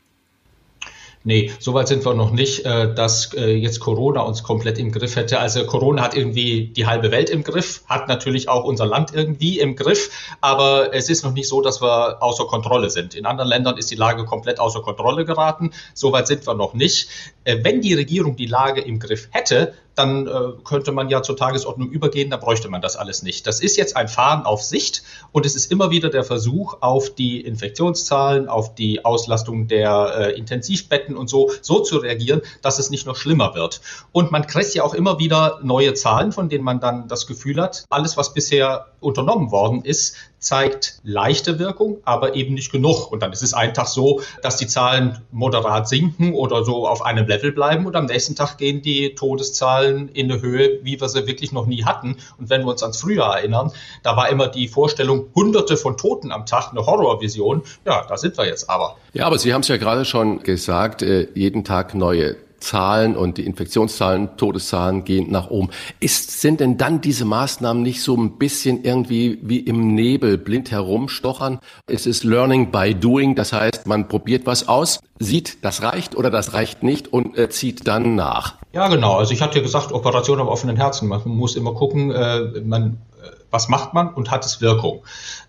Nee, so weit sind wir noch nicht, äh, dass äh, jetzt Corona uns komplett im Griff hätte. Also Corona hat irgendwie die halbe Welt im Griff, hat natürlich auch unser Land irgendwie im Griff, aber es ist noch nicht so, dass wir außer Kontrolle sind. In anderen Ländern ist die Lage komplett außer Kontrolle geraten. So weit sind wir noch nicht. Äh, wenn die Regierung die Lage im Griff hätte, dann äh, könnte man ja zur Tagesordnung übergehen, da bräuchte man das alles nicht. Das ist jetzt ein Fahren auf Sicht und es ist immer wieder der Versuch, auf die Infektionszahlen, auf die Auslastung der äh, Intensivbetten und so, so zu reagieren, dass es nicht noch schlimmer wird. Und man kriegt ja auch immer wieder neue Zahlen, von denen man dann das Gefühl hat, alles, was bisher unternommen worden ist, zeigt leichte Wirkung, aber eben nicht genug. Und dann ist es einen Tag so, dass die Zahlen moderat sinken oder so auf einem Level bleiben und am nächsten Tag gehen die Todeszahlen in eine Höhe, wie wir sie wirklich noch nie hatten. Und wenn wir uns ans Frühjahr erinnern, da war immer die Vorstellung, hunderte von Toten am Tag, eine Horrorvision. Ja, da sind wir jetzt aber. Ja, aber Sie haben es ja gerade schon gesagt, äh, jeden Tag neue Zahlen und die Infektionszahlen, Todeszahlen gehen nach oben. Ist, sind denn dann diese Maßnahmen nicht so ein bisschen irgendwie wie im Nebel blind herumstochern? Es ist Learning by Doing, das heißt, man probiert was aus, sieht, das reicht oder das reicht nicht und äh, zieht dann nach. Ja, genau. Also ich hatte ja gesagt, Operation am offenen Herzen. Man muss immer gucken, äh, man was macht man und hat es Wirkung.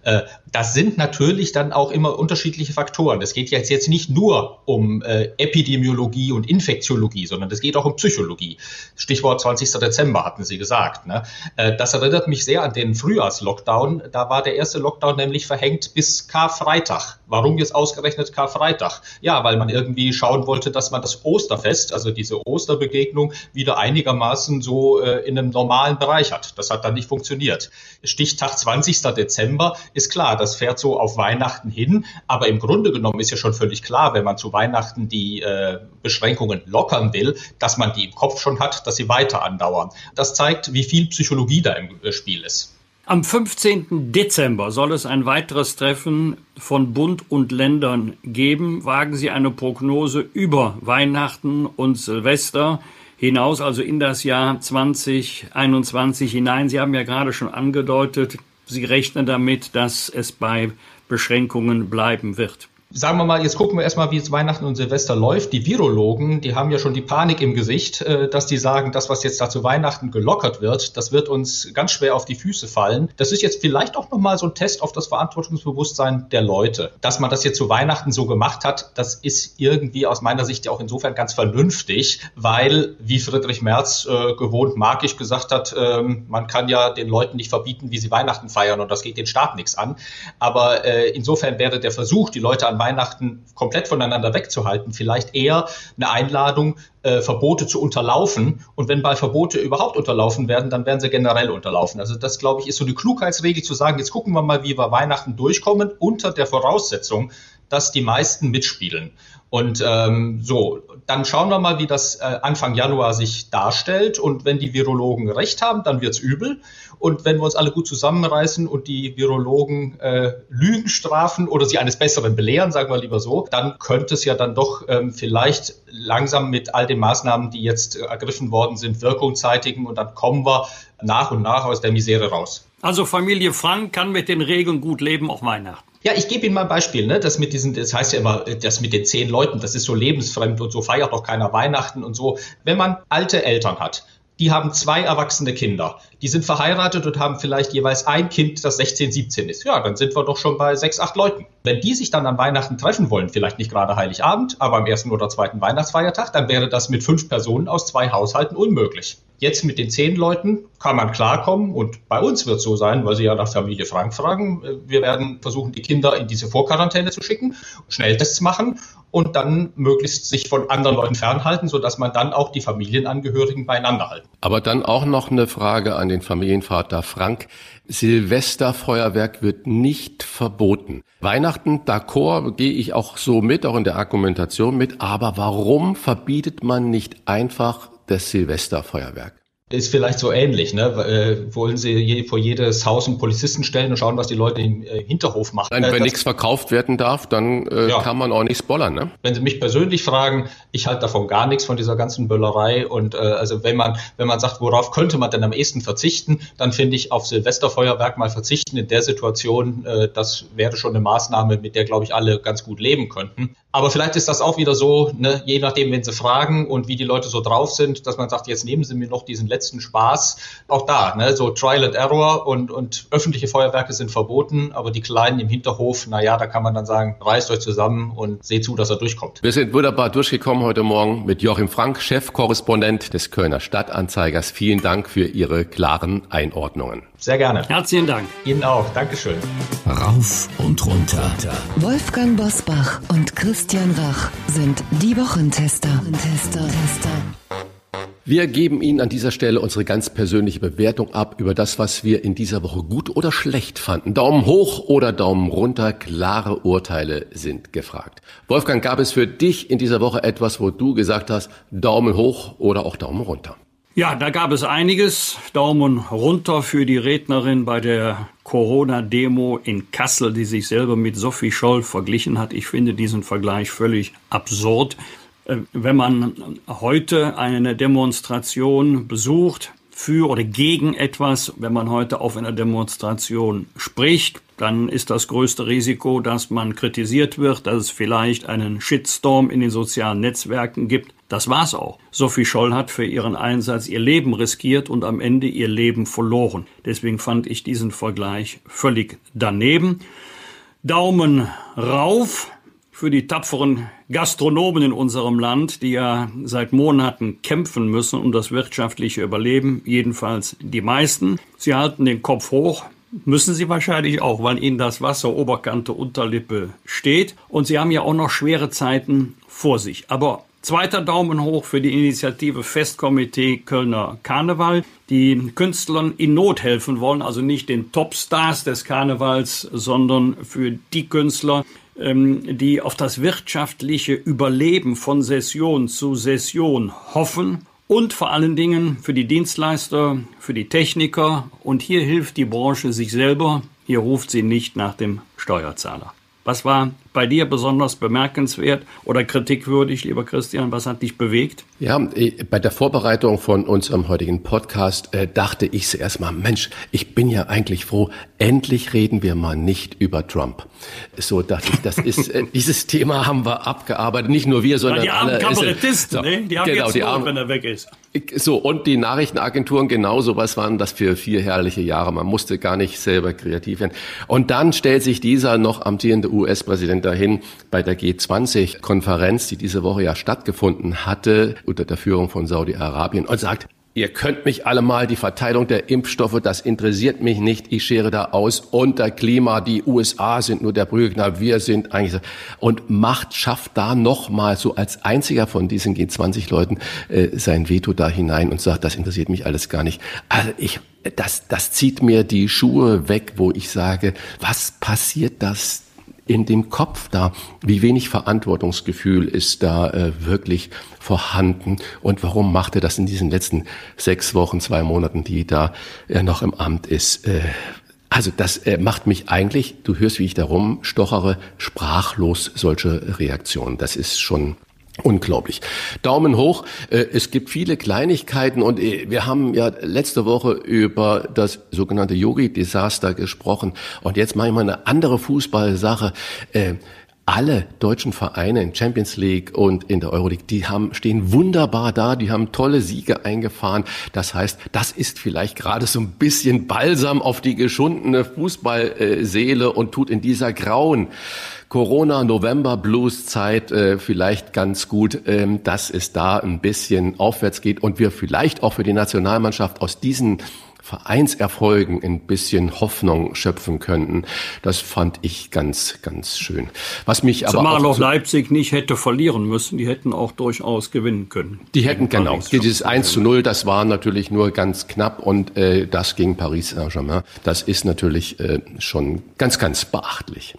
Äh, das sind natürlich dann auch immer unterschiedliche Faktoren. Es geht jetzt, jetzt nicht nur um äh, Epidemiologie und Infektiologie, sondern es geht auch um Psychologie. Stichwort 20. Dezember hatten Sie gesagt. Ne? Äh, das erinnert mich sehr an den Frühjahrslockdown. Da war der erste Lockdown nämlich verhängt bis Karfreitag. Warum jetzt ausgerechnet Karfreitag? Ja, weil man irgendwie schauen wollte, dass man das Osterfest, also diese Osterbegegnung, wieder einigermaßen so in einem normalen Bereich hat. Das hat dann nicht funktioniert. Stichtag 20. Dezember ist klar, das fährt so auf Weihnachten hin. Aber im Grunde genommen ist ja schon völlig klar, wenn man zu Weihnachten die äh, Beschränkungen lockern will, dass man die im Kopf schon hat, dass sie weiter andauern. Das zeigt, wie viel Psychologie da im äh, Spiel ist. Am 15. Dezember soll es ein weiteres Treffen von Bund und Ländern geben. Wagen Sie eine Prognose über Weihnachten und Silvester hinaus, also in das Jahr 2021 hinein. Sie haben ja gerade schon angedeutet, Sie rechnen damit, dass es bei Beschränkungen bleiben wird sagen wir mal, jetzt gucken wir erstmal, wie es Weihnachten und Silvester läuft. Die Virologen, die haben ja schon die Panik im Gesicht, äh, dass die sagen, das, was jetzt da zu Weihnachten gelockert wird, das wird uns ganz schwer auf die Füße fallen. Das ist jetzt vielleicht auch nochmal so ein Test auf das Verantwortungsbewusstsein der Leute. Dass man das jetzt zu Weihnachten so gemacht hat, das ist irgendwie aus meiner Sicht auch insofern ganz vernünftig, weil, wie Friedrich Merz äh, gewohnt magisch gesagt hat, äh, man kann ja den Leuten nicht verbieten, wie sie Weihnachten feiern und das geht den Staat nichts an. Aber äh, insofern wäre der Versuch, die Leute an Weihnachten komplett voneinander wegzuhalten, vielleicht eher eine Einladung, äh, Verbote zu unterlaufen. Und wenn bei Verbote überhaupt unterlaufen werden, dann werden sie generell unterlaufen. Also das, glaube ich, ist so eine Klugheitsregel zu sagen, jetzt gucken wir mal, wie wir Weihnachten durchkommen, unter der Voraussetzung, dass die meisten mitspielen. Und ähm, so, dann schauen wir mal, wie das äh, Anfang Januar sich darstellt. Und wenn die Virologen recht haben, dann wird's übel. Und wenn wir uns alle gut zusammenreißen und die Virologen äh, Lügen strafen oder sie eines Besseren belehren, sagen wir lieber so, dann könnte es ja dann doch ähm, vielleicht langsam mit all den Maßnahmen, die jetzt äh, ergriffen worden sind, Wirkung zeitigen. Und dann kommen wir nach und nach aus der Misere raus. Also Familie Frank kann mit den Regeln gut leben, auch Weihnachten. Ja, ich gebe Ihnen mal ein Beispiel, ne? Das mit diesen, das heißt ja immer, das mit den zehn Leuten, das ist so lebensfremd und so feiert doch keiner Weihnachten und so. Wenn man alte Eltern hat, die haben zwei erwachsene Kinder. Die sind verheiratet und haben vielleicht jeweils ein Kind, das 16, 17 ist. Ja, dann sind wir doch schon bei sechs, acht Leuten. Wenn die sich dann an Weihnachten treffen wollen, vielleicht nicht gerade Heiligabend, aber am ersten oder zweiten Weihnachtsfeiertag, dann wäre das mit fünf Personen aus zwei Haushalten unmöglich. Jetzt mit den zehn Leuten kann man klarkommen und bei uns wird so sein, weil Sie ja nach Familie Frank fragen. Wir werden versuchen, die Kinder in diese Vorquarantäne zu schicken, Schnelltests machen und dann möglichst sich von anderen Leuten fernhalten, sodass man dann auch die Familienangehörigen beieinander halten. Aber dann auch noch eine Frage an den Familienvater Frank. Silvesterfeuerwerk wird nicht verboten. Weihnachten, d'accord, gehe ich auch so mit, auch in der Argumentation mit. Aber warum verbietet man nicht einfach das Silvesterfeuerwerk? Ist vielleicht so ähnlich. Ne? Äh, wollen Sie je, vor jedes Haus einen Polizisten stellen und schauen, was die Leute im äh, Hinterhof machen? Nein, wenn das, nichts verkauft werden darf, dann äh, ja. kann man auch nichts bollern. Ne? Wenn Sie mich persönlich fragen, ich halte davon gar nichts von dieser ganzen Böllerei. Und äh, also wenn man wenn man sagt, worauf könnte man denn am ehesten verzichten, dann finde ich auf Silvesterfeuerwerk mal verzichten in der Situation. Äh, das wäre schon eine Maßnahme, mit der glaube ich alle ganz gut leben könnten. Aber vielleicht ist das auch wieder so, ne, je nachdem, wenn Sie fragen und wie die Leute so drauf sind, dass man sagt, jetzt nehmen Sie mir noch diesen letzten Spaß. Auch da, ne, so Trial and Error und, und öffentliche Feuerwerke sind verboten, aber die kleinen im Hinterhof, na ja, da kann man dann sagen, reißt euch zusammen und seht zu, dass er durchkommt. Wir sind wunderbar durchgekommen heute Morgen mit Joachim Frank, Chefkorrespondent des Kölner Stadtanzeigers. Vielen Dank für Ihre klaren Einordnungen. Sehr gerne. Herzlichen Dank. Ihnen auch. Dankeschön. Rauf und runter. Wolfgang Bosbach und Christian Rach sind die Wochentester. Tester, Tester. Wir geben Ihnen an dieser Stelle unsere ganz persönliche Bewertung ab über das, was wir in dieser Woche gut oder schlecht fanden. Daumen hoch oder Daumen runter, klare Urteile sind gefragt. Wolfgang, gab es für dich in dieser Woche etwas, wo du gesagt hast, Daumen hoch oder auch Daumen runter? Ja, da gab es einiges. Daumen runter für die Rednerin bei der Corona-Demo in Kassel, die sich selber mit Sophie Scholl verglichen hat. Ich finde diesen Vergleich völlig absurd. Äh, wenn man heute eine Demonstration besucht, für oder gegen etwas, wenn man heute auf einer Demonstration spricht, dann ist das größte Risiko, dass man kritisiert wird, dass es vielleicht einen Shitstorm in den sozialen Netzwerken gibt. Das war's auch. Sophie Scholl hat für ihren Einsatz ihr Leben riskiert und am Ende ihr Leben verloren. Deswegen fand ich diesen Vergleich völlig daneben. Daumen rauf für die tapferen Gastronomen in unserem Land, die ja seit Monaten kämpfen müssen um das wirtschaftliche Überleben, jedenfalls die meisten. Sie halten den Kopf hoch, müssen sie wahrscheinlich auch, weil ihnen das Wasser Oberkante Unterlippe steht. Und sie haben ja auch noch schwere Zeiten vor sich. Aber Zweiter Daumen hoch für die Initiative Festkomitee Kölner Karneval, die Künstlern in Not helfen wollen, also nicht den Topstars des Karnevals, sondern für die Künstler, ähm, die auf das wirtschaftliche Überleben von Session zu Session hoffen und vor allen Dingen für die Dienstleister, für die Techniker. Und hier hilft die Branche sich selber. Hier ruft sie nicht nach dem Steuerzahler. Was war bei dir besonders bemerkenswert oder kritikwürdig, lieber Christian? Was hat dich bewegt? Ja, äh, bei der Vorbereitung von unserem heutigen Podcast äh, dachte ich zuerst mal, Mensch, ich bin ja eigentlich froh, endlich reden wir mal nicht über Trump. So dachte ich, das ist, äh, [LAUGHS] dieses Thema haben wir abgearbeitet, nicht nur wir, sondern die armen alle. Kabarettisten, so, ne? die haben genau, jetzt die armen, wenn er weg ist. So, und die Nachrichtenagenturen genauso, was waren das für vier herrliche Jahre? Man musste gar nicht selber kreativ werden. Und dann stellt sich dieser noch amtierende US-Präsident dahin bei der G20-Konferenz, die diese Woche ja stattgefunden hatte, unter der Führung von Saudi-Arabien, und sagt, Ihr könnt mich alle mal, die Verteilung der Impfstoffe, das interessiert mich nicht. Ich schere da aus. Unter Klima, die USA sind nur der Brügner, wir sind eigentlich. Und Macht schafft da nochmal so als einziger von diesen G20-Leuten äh, sein Veto da hinein und sagt, das interessiert mich alles gar nicht. Also ich, das, das zieht mir die Schuhe weg, wo ich sage, was passiert das in dem Kopf da? Wie wenig Verantwortungsgefühl ist da äh, wirklich vorhanden? Und warum macht er das in diesen letzten sechs Wochen, zwei Monaten, die da er noch im Amt ist? Äh, also das äh, macht mich eigentlich, du hörst, wie ich darum stochere, sprachlos solche Reaktionen. Das ist schon Unglaublich. Daumen hoch. Äh, es gibt viele Kleinigkeiten und äh, wir haben ja letzte Woche über das sogenannte Yogi-Desaster gesprochen. Und jetzt mache ich mal eine andere Fußballsache. Äh, alle deutschen Vereine in Champions League und in der Euroleague, die haben, stehen wunderbar da, die haben tolle Siege eingefahren. Das heißt, das ist vielleicht gerade so ein bisschen Balsam auf die geschundene Fußballseele und tut in dieser grauen Corona-November-Blues-Zeit äh, vielleicht ganz gut, ähm, dass es da ein bisschen aufwärts geht und wir vielleicht auch für die Nationalmannschaft aus diesen Vereinserfolgen ein bisschen Hoffnung schöpfen könnten. Das fand ich ganz, ganz schön. Was mich aber Zumal auch, auch Leipzig nicht hätte verlieren müssen. Die hätten auch durchaus gewinnen können. Die hätten, genau. Dieses 1 zu 0, das war natürlich nur ganz knapp und äh, das gegen Paris Saint-Germain. Das ist natürlich äh, schon ganz, ganz beachtlich.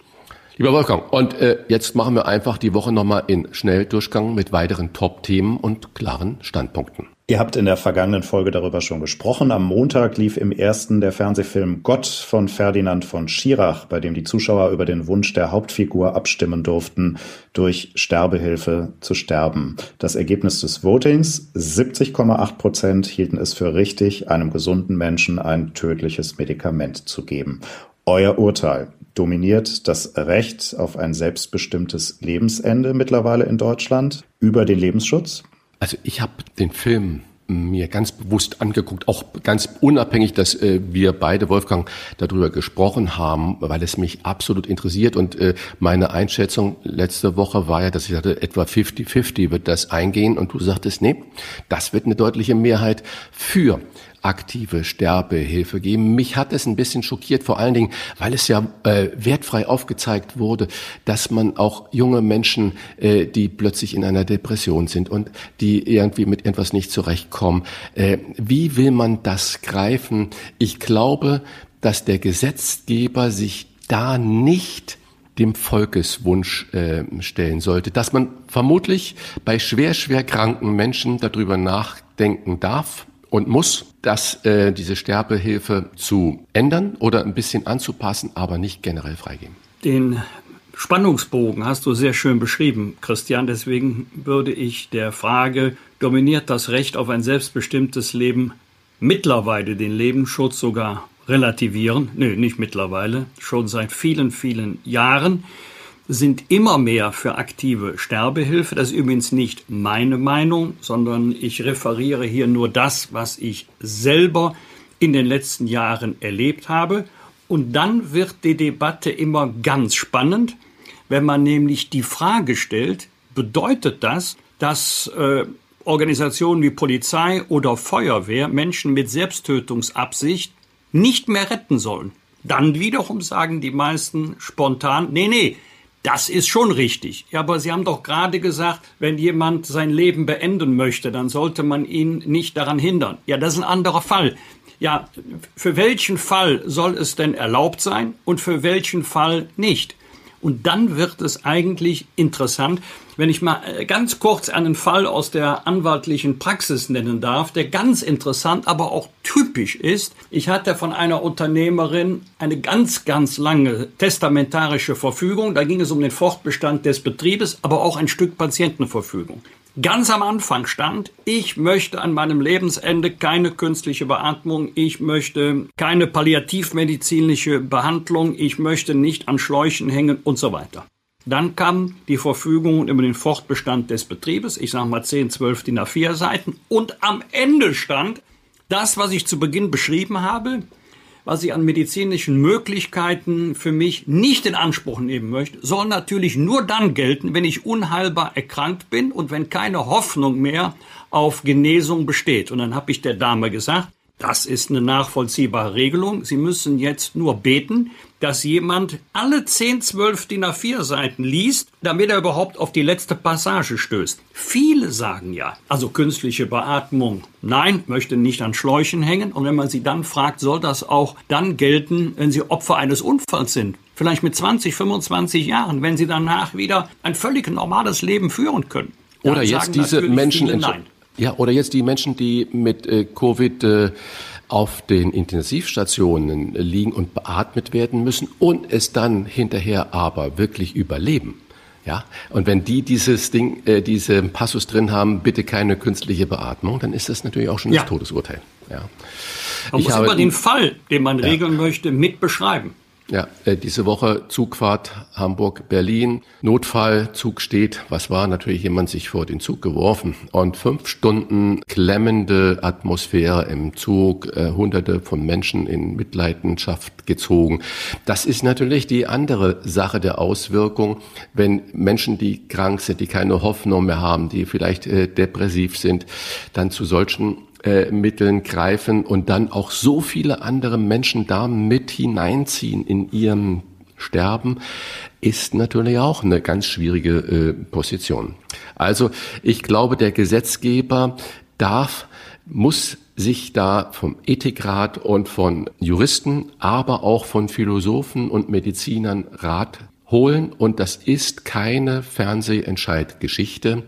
Lieber Wolfgang, und äh, jetzt machen wir einfach die Woche nochmal in Schnelldurchgang mit weiteren Top-Themen und klaren Standpunkten. Ihr habt in der vergangenen Folge darüber schon gesprochen. Am Montag lief im ersten der Fernsehfilm Gott von Ferdinand von Schirach, bei dem die Zuschauer über den Wunsch der Hauptfigur abstimmen durften, durch Sterbehilfe zu sterben. Das Ergebnis des Votings, 70,8 Prozent hielten es für richtig, einem gesunden Menschen ein tödliches Medikament zu geben. Euer Urteil. Dominiert das Recht auf ein selbstbestimmtes Lebensende mittlerweile in Deutschland über den Lebensschutz? Also ich habe den Film mir ganz bewusst angeguckt, auch ganz unabhängig, dass äh, wir beide, Wolfgang, darüber gesprochen haben, weil es mich absolut interessiert. Und äh, meine Einschätzung letzte Woche war ja, dass ich sagte, etwa 50-50 wird das eingehen. Und du sagtest, nee, das wird eine deutliche Mehrheit für aktive Sterbehilfe geben. Mich hat es ein bisschen schockiert, vor allen Dingen, weil es ja äh, wertfrei aufgezeigt wurde, dass man auch junge Menschen, äh, die plötzlich in einer Depression sind und die irgendwie mit etwas nicht zurechtkommen, äh, wie will man das greifen? Ich glaube, dass der Gesetzgeber sich da nicht dem Volkeswunsch äh, stellen sollte, dass man vermutlich bei schwer, schwer kranken Menschen darüber nachdenken darf, und muss, dass äh, diese Sterbehilfe zu ändern oder ein bisschen anzupassen, aber nicht generell freigeben. Den Spannungsbogen hast du sehr schön beschrieben, Christian. Deswegen würde ich der Frage, dominiert das Recht auf ein selbstbestimmtes Leben mittlerweile den Lebensschutz sogar relativieren? Nö, nicht mittlerweile, schon seit vielen, vielen Jahren sind immer mehr für aktive Sterbehilfe. Das ist übrigens nicht meine Meinung, sondern ich referiere hier nur das, was ich selber in den letzten Jahren erlebt habe. Und dann wird die Debatte immer ganz spannend, wenn man nämlich die Frage stellt, bedeutet das, dass äh, Organisationen wie Polizei oder Feuerwehr Menschen mit Selbsttötungsabsicht nicht mehr retten sollen? Dann wiederum sagen die meisten spontan, nee, nee, das ist schon richtig. Ja, aber Sie haben doch gerade gesagt, wenn jemand sein Leben beenden möchte, dann sollte man ihn nicht daran hindern. Ja, das ist ein anderer Fall. Ja, für welchen Fall soll es denn erlaubt sein und für welchen Fall nicht? Und dann wird es eigentlich interessant, wenn ich mal äh, ganz kurz einen Fall aus der anwaltlichen Praxis nennen darf, der ganz interessant, aber auch typisch ist. Ich hatte von einer Unternehmerin eine ganz, ganz lange testamentarische Verfügung. Da ging es um den Fortbestand des Betriebes, aber auch ein Stück Patientenverfügung ganz am Anfang stand, ich möchte an meinem Lebensende keine künstliche Beatmung, ich möchte keine palliativmedizinische Behandlung, ich möchte nicht an Schläuchen hängen und so weiter. Dann kam die Verfügung über den Fortbestand des Betriebes, ich sage mal 10, 12 DIN A4 Seiten und am Ende stand das, was ich zu Beginn beschrieben habe, was ich an medizinischen Möglichkeiten für mich nicht in Anspruch nehmen möchte, soll natürlich nur dann gelten, wenn ich unheilbar erkrankt bin und wenn keine Hoffnung mehr auf Genesung besteht. Und dann habe ich der Dame gesagt, das ist eine nachvollziehbare Regelung. Sie müssen jetzt nur beten, dass jemand alle 10, 12 DIN A4 Seiten liest, damit er überhaupt auf die letzte Passage stößt. Viele sagen ja, also künstliche Beatmung, nein, möchte nicht an Schläuchen hängen. Und wenn man sie dann fragt, soll das auch dann gelten, wenn sie Opfer eines Unfalls sind? vielleicht mit 20, 25 Jahren, wenn sie danach wieder ein völlig normales Leben führen können. Oder jetzt diese Menschen, ja, oder jetzt die Menschen, die mit äh, Covid äh, auf den Intensivstationen liegen und beatmet werden müssen und es dann hinterher aber wirklich überleben. Ja, und wenn die dieses Ding, äh, diese Passus drin haben, bitte keine künstliche Beatmung, dann ist das natürlich auch schon ja. das Todesurteil. Ja. Man ich muss habe, immer den Fall, den man ja. regeln möchte, mit beschreiben. Ja, äh, diese Woche Zugfahrt Hamburg-Berlin. Notfall, Zug steht. Was war? Natürlich jemand sich vor den Zug geworfen. Und fünf Stunden klemmende Atmosphäre im Zug, äh, hunderte von Menschen in Mitleidenschaft gezogen. Das ist natürlich die andere Sache der Auswirkung, wenn Menschen, die krank sind, die keine Hoffnung mehr haben, die vielleicht äh, depressiv sind, dann zu solchen Mitteln greifen und dann auch so viele andere Menschen da mit hineinziehen in ihrem Sterben, ist natürlich auch eine ganz schwierige äh, Position. Also ich glaube, der Gesetzgeber darf, muss sich da vom Ethikrat und von Juristen, aber auch von Philosophen und Medizinern Rat holen. Und das ist keine Fernsehentscheidgeschichte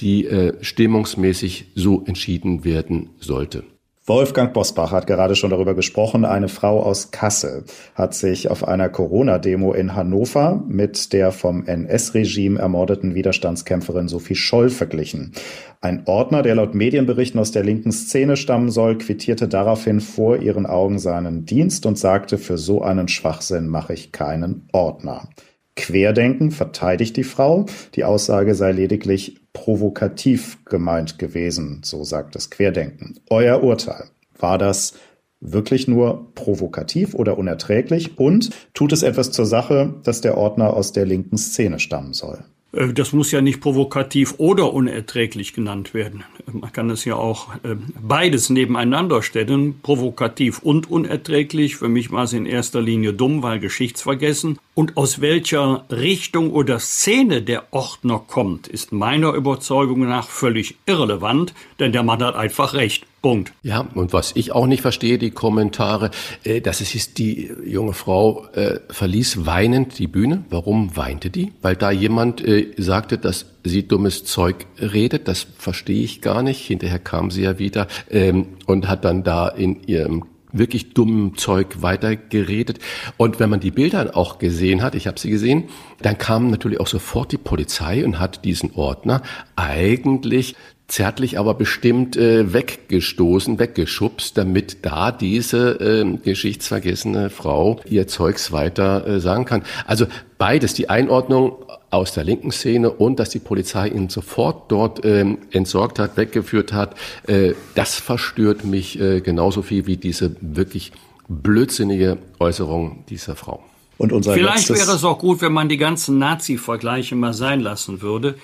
die äh, stimmungsmäßig so entschieden werden sollte. Wolfgang Bosbach hat gerade schon darüber gesprochen. Eine Frau aus Kassel hat sich auf einer Corona-Demo in Hannover mit der vom NS-Regime ermordeten Widerstandskämpferin Sophie Scholl verglichen. Ein Ordner, der laut Medienberichten aus der linken Szene stammen soll, quittierte daraufhin vor ihren Augen seinen Dienst und sagte, für so einen Schwachsinn mache ich keinen Ordner. Querdenken verteidigt die Frau. Die Aussage sei lediglich provokativ gemeint gewesen, so sagt das Querdenken. Euer Urteil. War das wirklich nur provokativ oder unerträglich? Und tut es etwas zur Sache, dass der Ordner aus der linken Szene stammen soll? Äh, das muss ja nicht provokativ oder unerträglich genannt werden. Man kann es ja auch äh, beides nebeneinander stellen, provokativ und unerträglich. Für mich war es in erster Linie dumm, weil geschichtsvergessen. Und aus welcher Richtung oder Szene der Ordner kommt, ist meiner Überzeugung nach völlig irrelevant, denn der Mann hat einfach recht. Punkt. Ja, und was ich auch nicht verstehe, die Kommentare, äh, dass es ist, die junge Frau äh, verließ weinend die Bühne. Warum weinte die? Weil da jemand äh, sagte, dass sie dummes Zeug redet. Das verstehe ich gar nicht. Hinterher kam sie ja wieder ähm, und hat dann da in ihrem wirklich dummen Zeug weitergeredet. Und wenn man die Bilder auch gesehen hat, ich habe sie gesehen, dann kam natürlich auch sofort die Polizei und hat diesen Ordner eigentlich zärtlich, aber bestimmt äh, weggestoßen, weggeschubst, damit da diese äh, geschichtsvergessene Frau ihr Zeugs weiter äh, sagen kann. Also beides, die Einordnung aus der linken Szene und dass die Polizei ihn sofort dort ähm, entsorgt hat, weggeführt hat, äh, das verstört mich äh, genauso viel wie diese wirklich blödsinnige Äußerung dieser Frau. Und unser Vielleicht wäre es auch gut, wenn man die ganzen Nazi-Vergleiche mal sein lassen würde.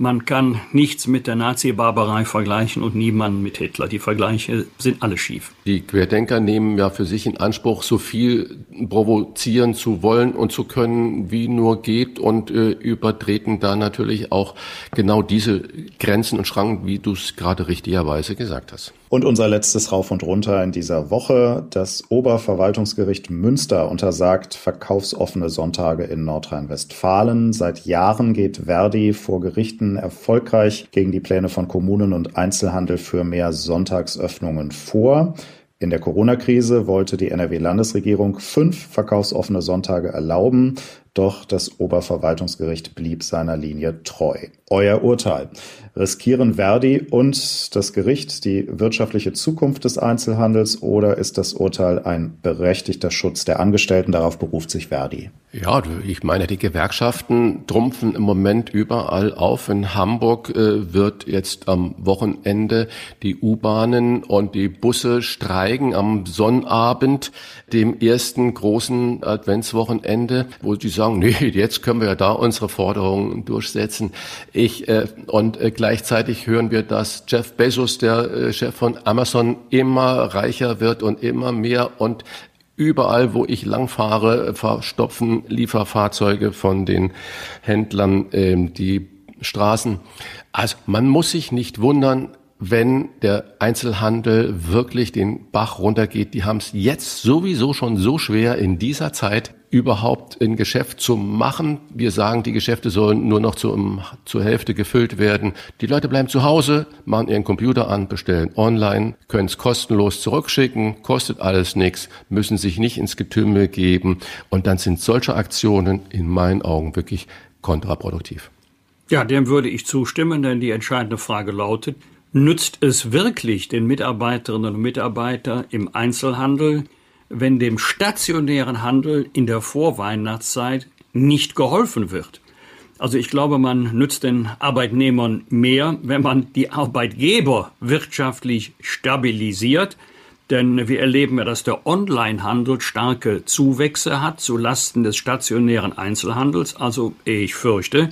Man kann nichts mit der Nazi-Barbarei vergleichen und niemanden mit Hitler. Die Vergleiche sind alle schief. Die Querdenker nehmen ja für sich in Anspruch, so viel provozieren zu wollen und zu können, wie nur geht und äh, übertreten da natürlich auch genau diese Grenzen und Schranken, wie du es gerade richtigerweise gesagt hast. Und unser letztes Rauf und Runter in dieser Woche. Das Oberverwaltungsgericht Münster untersagt verkaufsoffene Sonntage in Nordrhein-Westfalen. Seit Jahren geht Verdi vor Gerichten erfolgreich gegen die Pläne von Kommunen und Einzelhandel für mehr Sonntagsöffnungen vor. In der Corona-Krise wollte die NRW-Landesregierung fünf verkaufsoffene Sonntage erlauben, doch das Oberverwaltungsgericht blieb seiner Linie treu. Euer Urteil. Riskieren Verdi und das Gericht die wirtschaftliche Zukunft des Einzelhandels oder ist das Urteil ein berechtigter Schutz der Angestellten? Darauf beruft sich Verdi. Ja, ich meine, die Gewerkschaften trumpfen im Moment überall auf. In Hamburg äh, wird jetzt am Wochenende die U-Bahnen und die Busse streiken am Sonnabend, dem ersten großen Adventswochenende, wo die sagen, nee, jetzt können wir ja da unsere Forderungen durchsetzen. Ich äh, und äh, gleichzeitig hören wir, dass Jeff Bezos, der äh, Chef von Amazon, immer reicher wird und immer mehr und Überall, wo ich langfahre, verstopfen Lieferfahrzeuge von den Händlern ähm, die Straßen. Also man muss sich nicht wundern, wenn der Einzelhandel wirklich den Bach runtergeht. Die haben es jetzt sowieso schon so schwer in dieser Zeit überhaupt ein Geschäft zu machen. Wir sagen, die Geschäfte sollen nur noch zu, zur Hälfte gefüllt werden. Die Leute bleiben zu Hause, machen ihren Computer an, bestellen online, können es kostenlos zurückschicken, kostet alles nichts, müssen sich nicht ins Getümmel geben. Und dann sind solche Aktionen in meinen Augen wirklich kontraproduktiv. Ja, dem würde ich zustimmen, denn die entscheidende Frage lautet, Nützt es wirklich den Mitarbeiterinnen und Mitarbeitern im Einzelhandel, wenn dem stationären Handel in der Vorweihnachtszeit nicht geholfen wird? Also ich glaube, man nützt den Arbeitnehmern mehr, wenn man die Arbeitgeber wirtschaftlich stabilisiert. Denn wir erleben ja, dass der Onlinehandel starke Zuwächse hat zu Lasten des stationären Einzelhandels. Also ich fürchte,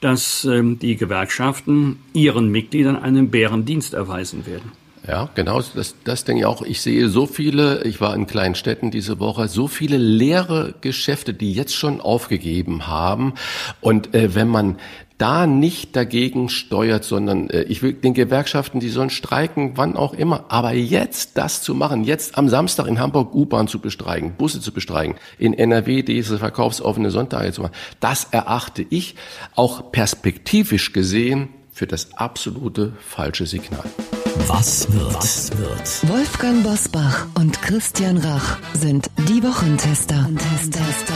dass ähm, die Gewerkschaften ihren Mitgliedern einen Bärendienst erweisen werden. Ja, genau, das, das denke ich auch. Ich sehe so viele, ich war in kleinen Städten diese Woche, so viele leere Geschäfte, die jetzt schon aufgegeben haben. Und äh, wenn man da nicht dagegen steuert, sondern äh, ich will den Gewerkschaften, die sollen streiken, wann auch immer. Aber jetzt das zu machen, jetzt am Samstag in Hamburg U-Bahn zu bestreiken, Busse zu bestreiken, in NRW diese verkaufsoffene Sonntage zu machen, das erachte ich auch perspektivisch gesehen für das absolute falsche Signal. Was wird? Was wird? Wolfgang Bosbach und Christian Rach sind die Wochentester. Tester.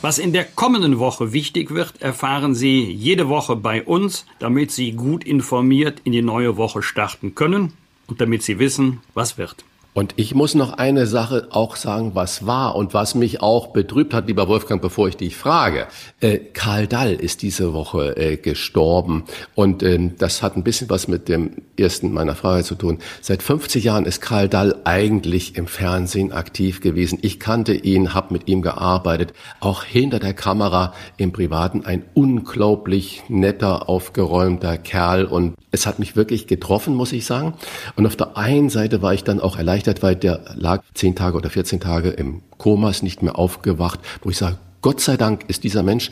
Was in der kommenden Woche wichtig wird, erfahren Sie jede Woche bei uns, damit Sie gut informiert in die neue Woche starten können und damit Sie wissen, was wird. Und ich muss noch eine Sache auch sagen, was war und was mich auch betrübt hat, lieber Wolfgang, bevor ich dich frage. Äh, Karl Dall ist diese Woche äh, gestorben und äh, das hat ein bisschen was mit dem ersten meiner Frage zu tun. Seit 50 Jahren ist Karl Dall eigentlich im Fernsehen aktiv gewesen. Ich kannte ihn, habe mit ihm gearbeitet, auch hinter der Kamera im Privaten ein unglaublich netter, aufgeräumter Kerl und es hat mich wirklich getroffen, muss ich sagen. Und auf der einen Seite war ich dann auch erleichtert, weil der lag zehn Tage oder 14 Tage im Koma, ist nicht mehr aufgewacht, wo ich sage, Gott sei Dank ist dieser Mensch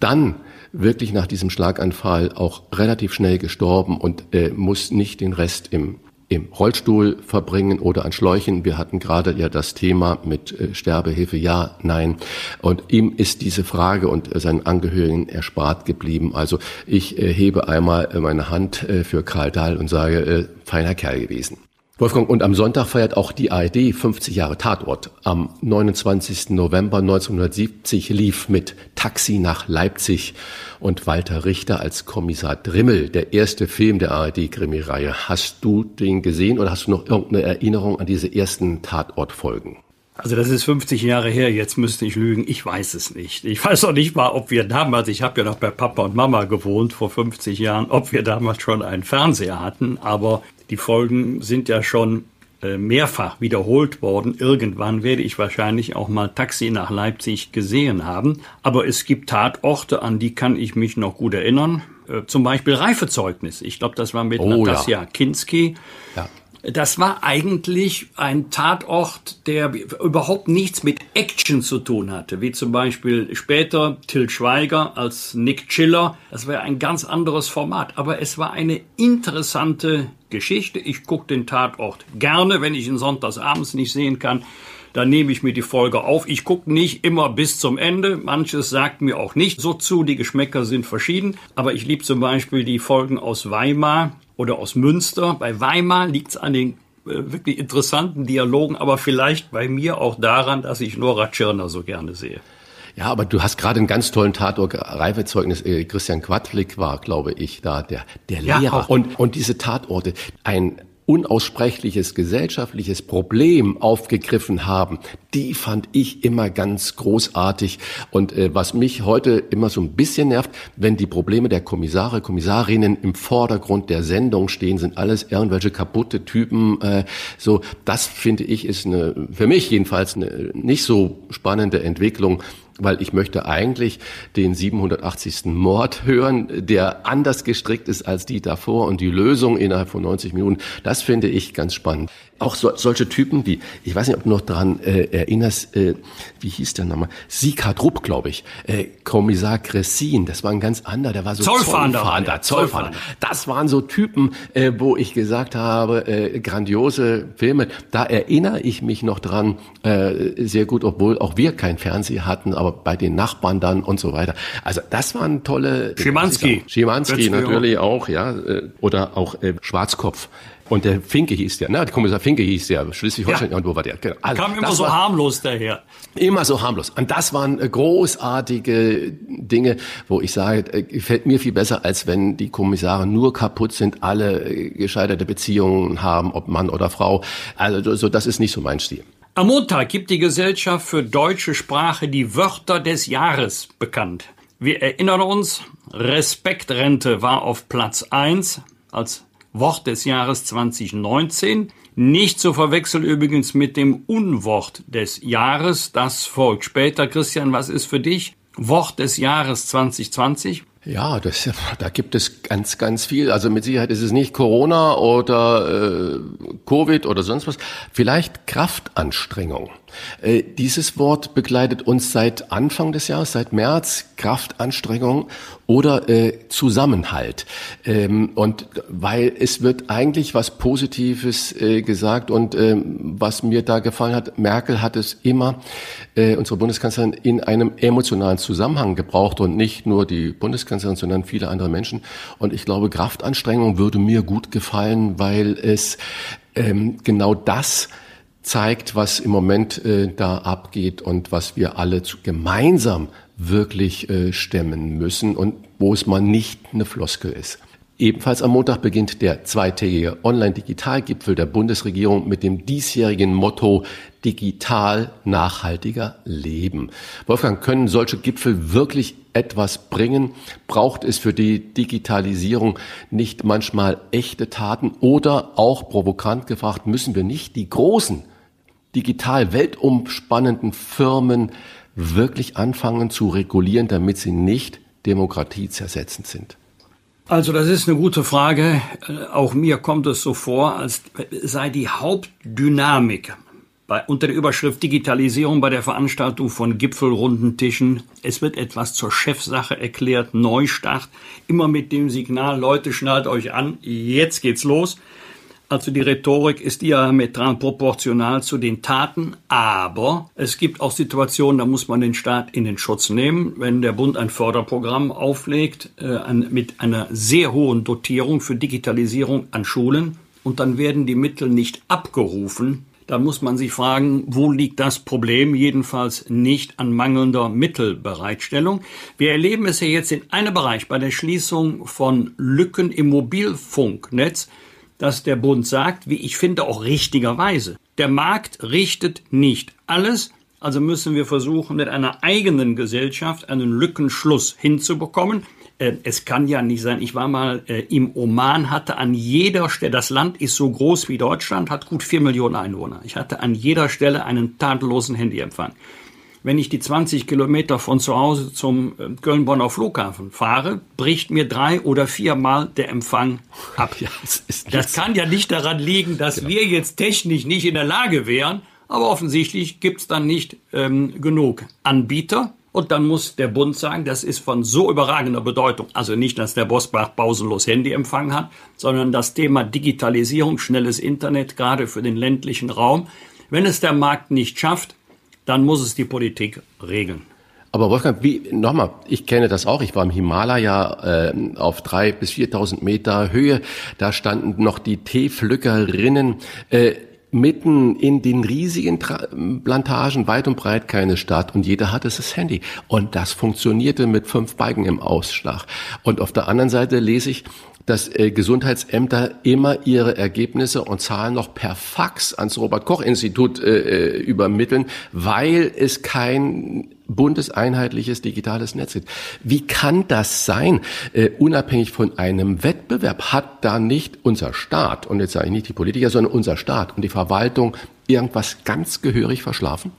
dann wirklich nach diesem Schlaganfall auch relativ schnell gestorben und äh, muss nicht den Rest im im Rollstuhl verbringen oder an Schläuchen. Wir hatten gerade ja das Thema mit äh, Sterbehilfe, ja, nein. Und ihm ist diese Frage und äh, seinen Angehörigen erspart geblieben. Also ich äh, hebe einmal meine Hand für Karl Dahl und sage, feiner Kerl gewesen. Wolfgang, und am Sonntag feiert auch die ARD 50 Jahre Tatort. Am 29. November 1970 lief mit Taxi nach Leipzig und Walter Richter als Kommissar Drimmel der erste Film der ARD-Krimireihe. Hast du den gesehen oder hast du noch irgendeine Erinnerung an diese ersten Tatortfolgen? Also das ist 50 Jahre her, jetzt müsste ich lügen, ich weiß es nicht. Ich weiß auch nicht mal, ob wir damals, ich habe ja noch bei Papa und Mama gewohnt vor 50 Jahren, ob wir damals schon einen Fernseher hatten, aber die Folgen sind ja schon äh, mehrfach wiederholt worden. Irgendwann werde ich wahrscheinlich auch mal Taxi nach Leipzig gesehen haben. Aber es gibt Tatorte, an die kann ich mich noch gut erinnern. Äh, zum Beispiel Reifezeugnis. Ich glaube, das war mit oh, Natasja ja. Kinski. Ja. Das war eigentlich ein Tatort, der überhaupt nichts mit Action zu tun hatte, wie zum Beispiel später Till Schweiger als Nick Chiller. Das war ein ganz anderes Format, aber es war eine interessante Geschichte. Ich gucke den Tatort gerne, wenn ich ihn sonntags abends nicht sehen kann. Dann nehme ich mir die Folge auf. Ich gucke nicht immer bis zum Ende. Manches sagt mir auch nicht so zu. Die Geschmäcker sind verschieden. Aber ich liebe zum Beispiel die Folgen aus Weimar oder aus Münster. Bei Weimar liegt es an den äh, wirklich interessanten Dialogen, aber vielleicht bei mir auch daran, dass ich Nora Tschirner so gerne sehe. Ja, aber du hast gerade einen ganz tollen Tatort, Reifezeugnis, äh, Christian Quadlik war, glaube ich, da, der, der Lehrer. Ja, und, und diese Tatorte, ein unaussprechliches gesellschaftliches Problem aufgegriffen haben, die fand ich immer ganz großartig. Und äh, was mich heute immer so ein bisschen nervt, wenn die Probleme der Kommissare, Kommissarinnen im Vordergrund der Sendung stehen, sind alles irgendwelche kaputte Typen. Äh, so, das finde ich ist eine, für mich jedenfalls eine nicht so spannende Entwicklung weil ich möchte eigentlich den 780. Mord hören, der anders gestrickt ist als die davor und die Lösung innerhalb von 90 Minuten. Das finde ich ganz spannend. Auch so, solche Typen wie, ich weiß nicht, ob du noch daran äh, erinnerst, äh, wie hieß der nochmal? Sika Rupp, glaube ich. Äh, Kommissar Cressin, das war ein ganz anderer, der war so Zollfahnder. Zollfahnder, Zollfahnder. Das waren so Typen, äh, wo ich gesagt habe, äh, grandiose Filme. Da erinnere ich mich noch dran äh, sehr gut, obwohl auch wir kein Fernseher hatten, aber bei den Nachbarn dann und so weiter. Also das waren tolle. Schimanski. Schimanski natürlich auch, ja. Äh, oder auch äh, Schwarzkopf. Und der Finke hieß der, ne? Der Kommissar Finke hieß der, Schleswig-Holstein, ja. wo war der? Genau. Also, Kam immer so war, harmlos daher. Immer so harmlos. Und das waren äh, großartige Dinge, wo ich sage, äh, gefällt mir viel besser, als wenn die Kommissare nur kaputt sind, alle äh, gescheiterte Beziehungen haben, ob Mann oder Frau. Also so, das ist nicht so mein Stil. Am Montag gibt die Gesellschaft für deutsche Sprache die Wörter des Jahres bekannt. Wir erinnern uns, Respektrente war auf Platz eins als Wort des Jahres 2019. Nicht zu verwechseln übrigens mit dem Unwort des Jahres. Das folgt später. Christian, was ist für dich Wort des Jahres 2020? Ja, das, [LAUGHS] da gibt es ganz, ganz viel. Also mit Sicherheit ist es nicht Corona oder äh, Covid oder sonst was. Vielleicht Kraftanstrengung. Äh, dieses Wort begleitet uns seit Anfang des Jahres, seit März, Kraftanstrengung oder äh, Zusammenhalt. Ähm, und weil es wird eigentlich was Positives äh, gesagt und ähm, was mir da gefallen hat, Merkel hat es immer, äh, unsere Bundeskanzlerin, in einem emotionalen Zusammenhang gebraucht und nicht nur die Bundeskanzlerin, sondern viele andere Menschen. Und ich glaube, Kraftanstrengung würde mir gut gefallen, weil es ähm, genau das zeigt, was im Moment äh, da abgeht und was wir alle zu, gemeinsam wirklich äh, stemmen müssen und wo es mal nicht eine Floskel ist. Ebenfalls am Montag beginnt der zweitägige Online-Digitalgipfel der Bundesregierung mit dem diesjährigen Motto Digital nachhaltiger Leben. Wolfgang, können solche Gipfel wirklich etwas bringen? Braucht es für die Digitalisierung nicht manchmal echte Taten? Oder auch provokant gefragt, müssen wir nicht die großen digital weltumspannenden Firmen wirklich anfangen zu regulieren, damit sie nicht demokratiezersetzend sind? Also das ist eine gute Frage. Äh, auch mir kommt es so vor, als sei die Hauptdynamik bei, unter der Überschrift Digitalisierung bei der Veranstaltung von Gipfelrundentischen. Es wird etwas zur Chefsache erklärt, Neustart, immer mit dem Signal, Leute, schnallt euch an, jetzt geht's los. Also die Rhetorik ist diametral proportional zu den Taten, aber es gibt auch Situationen, da muss man den Staat in den Schutz nehmen. Wenn der Bund ein Förderprogramm auflegt äh, an, mit einer sehr hohen Dotierung für Digitalisierung an Schulen und dann werden die Mittel nicht abgerufen, dann muss man sich fragen, wo liegt das Problem? Jedenfalls nicht an mangelnder Mittelbereitstellung. Wir erleben es ja jetzt in einem Bereich bei der Schließung von Lücken im Mobilfunknetz dass der Bund sagt, wie ich finde auch richtigerweise, der Markt richtet nicht alles, also müssen wir versuchen, mit einer eigenen Gesellschaft einen Lückenschluss hinzubekommen. Äh, es kann ja nicht sein, ich war mal äh, im Oman, hatte an jeder Stelle, das Land ist so groß wie Deutschland, hat gut vier Millionen Einwohner. Ich hatte an jeder Stelle einen tadellosen Handyempfang wenn ich die 20 Kilometer von zu Hause zum äh, Köln-Bonner Flughafen fahre, bricht mir drei oder viermal der Empfang ab. [LAUGHS] Ja, das, das kann ja nicht daran liegen, dass genau. wir jetzt technisch nicht in der Lage wären, aber offensichtlich gibt es dann nicht ähm, genug Anbieter. Und dann muss der Bund sagen, das ist von so überragender Bedeutung. Also nicht, dass der Bosbach pausenlos Handyempfang hat, sondern das Thema Digitalisierung, schnelles Internet, gerade für den ländlichen Raum. Wenn es der Markt nicht schafft, dann muss es die Politik regeln. Aber Wolfgang, wie, nochmal, ich kenne das auch. Ich war im Himalaya äh, auf drei bis 4.000 Meter Höhe. Da standen noch die Teepflückerinnen äh, mitten in den riesigen Tra Plantagen, weit und breit keine Stadt und jeder hatte das Handy. Und das funktionierte mit fünf Balken im Ausschlag. Und auf der anderen Seite lese ich, dass äh, Gesundheitsämter immer ihre Ergebnisse und Zahlen noch per Fax ans Robert Koch Institut äh, äh, übermitteln, weil es kein bundeseinheitliches digitales Netz gibt. Wie kann das sein? Äh, unabhängig von einem Wettbewerb hat da nicht unser Staat, und jetzt sage ich nicht die Politiker, sondern unser Staat und die Verwaltung irgendwas ganz gehörig verschlafen?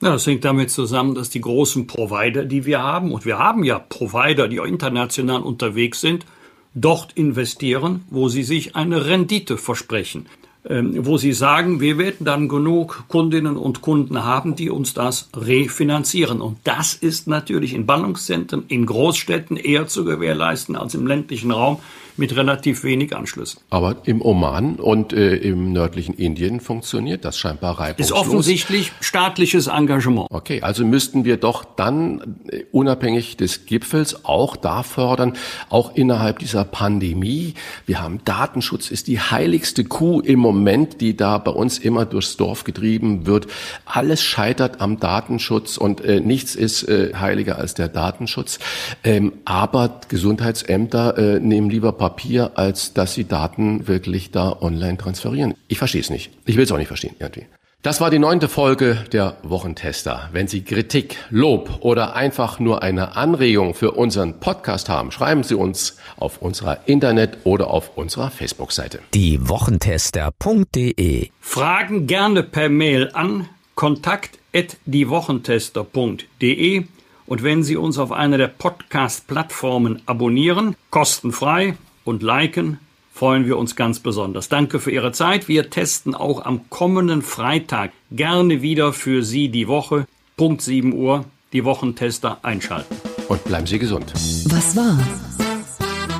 Ja, das hängt damit zusammen, dass die großen Provider, die wir haben, und wir haben ja Provider, die auch international unterwegs sind, dort investieren, wo sie sich eine Rendite versprechen. ähm, wo sie sagen, wir werden dann genug Kundinnen und Kunden haben, die uns das refinanzieren. Und das ist natürlich in Ballungszentren, in Großstädten eher zu gewährleisten als im ländlichen Raum mit relativ wenig Anschlüssen. Aber im Oman und äh, im nördlichen Indien funktioniert das scheinbar reibungslos. Ist offensichtlich staatliches Engagement. Okay, also müssten wir doch dann äh, unabhängig des Gipfels auch da fördern, auch innerhalb dieser Pandemie. Wir haben Datenschutz ist die heiligste Kuh im Moment, die da bei uns immer durchs Dorf getrieben wird. Alles scheitert am Datenschutz und äh, nichts ist äh, heiliger als der Datenschutz. Ähm, aber Gesundheitsämter äh, nehmen lieber Papier, als dass sie Daten wirklich da online transferieren. Ich verstehe es nicht. Ich will es auch nicht verstehen, irgendwie. Das war die neunte Folge der Wochentester. Wenn Sie Kritik, Lob oder einfach nur eine Anregung für unseren Podcast haben, schreiben Sie uns auf unserer Internet- oder auf unserer Facebook-Seite. Die Wochentester.de Fragen gerne per Mail an kontakt@diewochentester.de und wenn Sie uns auf einer der Podcast-Plattformen abonnieren, kostenfrei, und liken, freuen wir uns ganz besonders. Danke für Ihre Zeit. Wir testen auch am kommenden Freitag gerne wieder für Sie die Woche. Punkt 7 Uhr, die Wochentester einschalten. Und bleiben Sie gesund. Was war?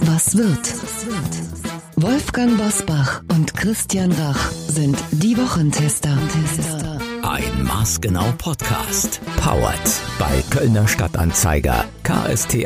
Was wird? Wolfgang Bosbach und Christian Rach sind die Wochentester. Ein maßgenau Podcast. Powered bei Kölner Stadtanzeiger ksta.de.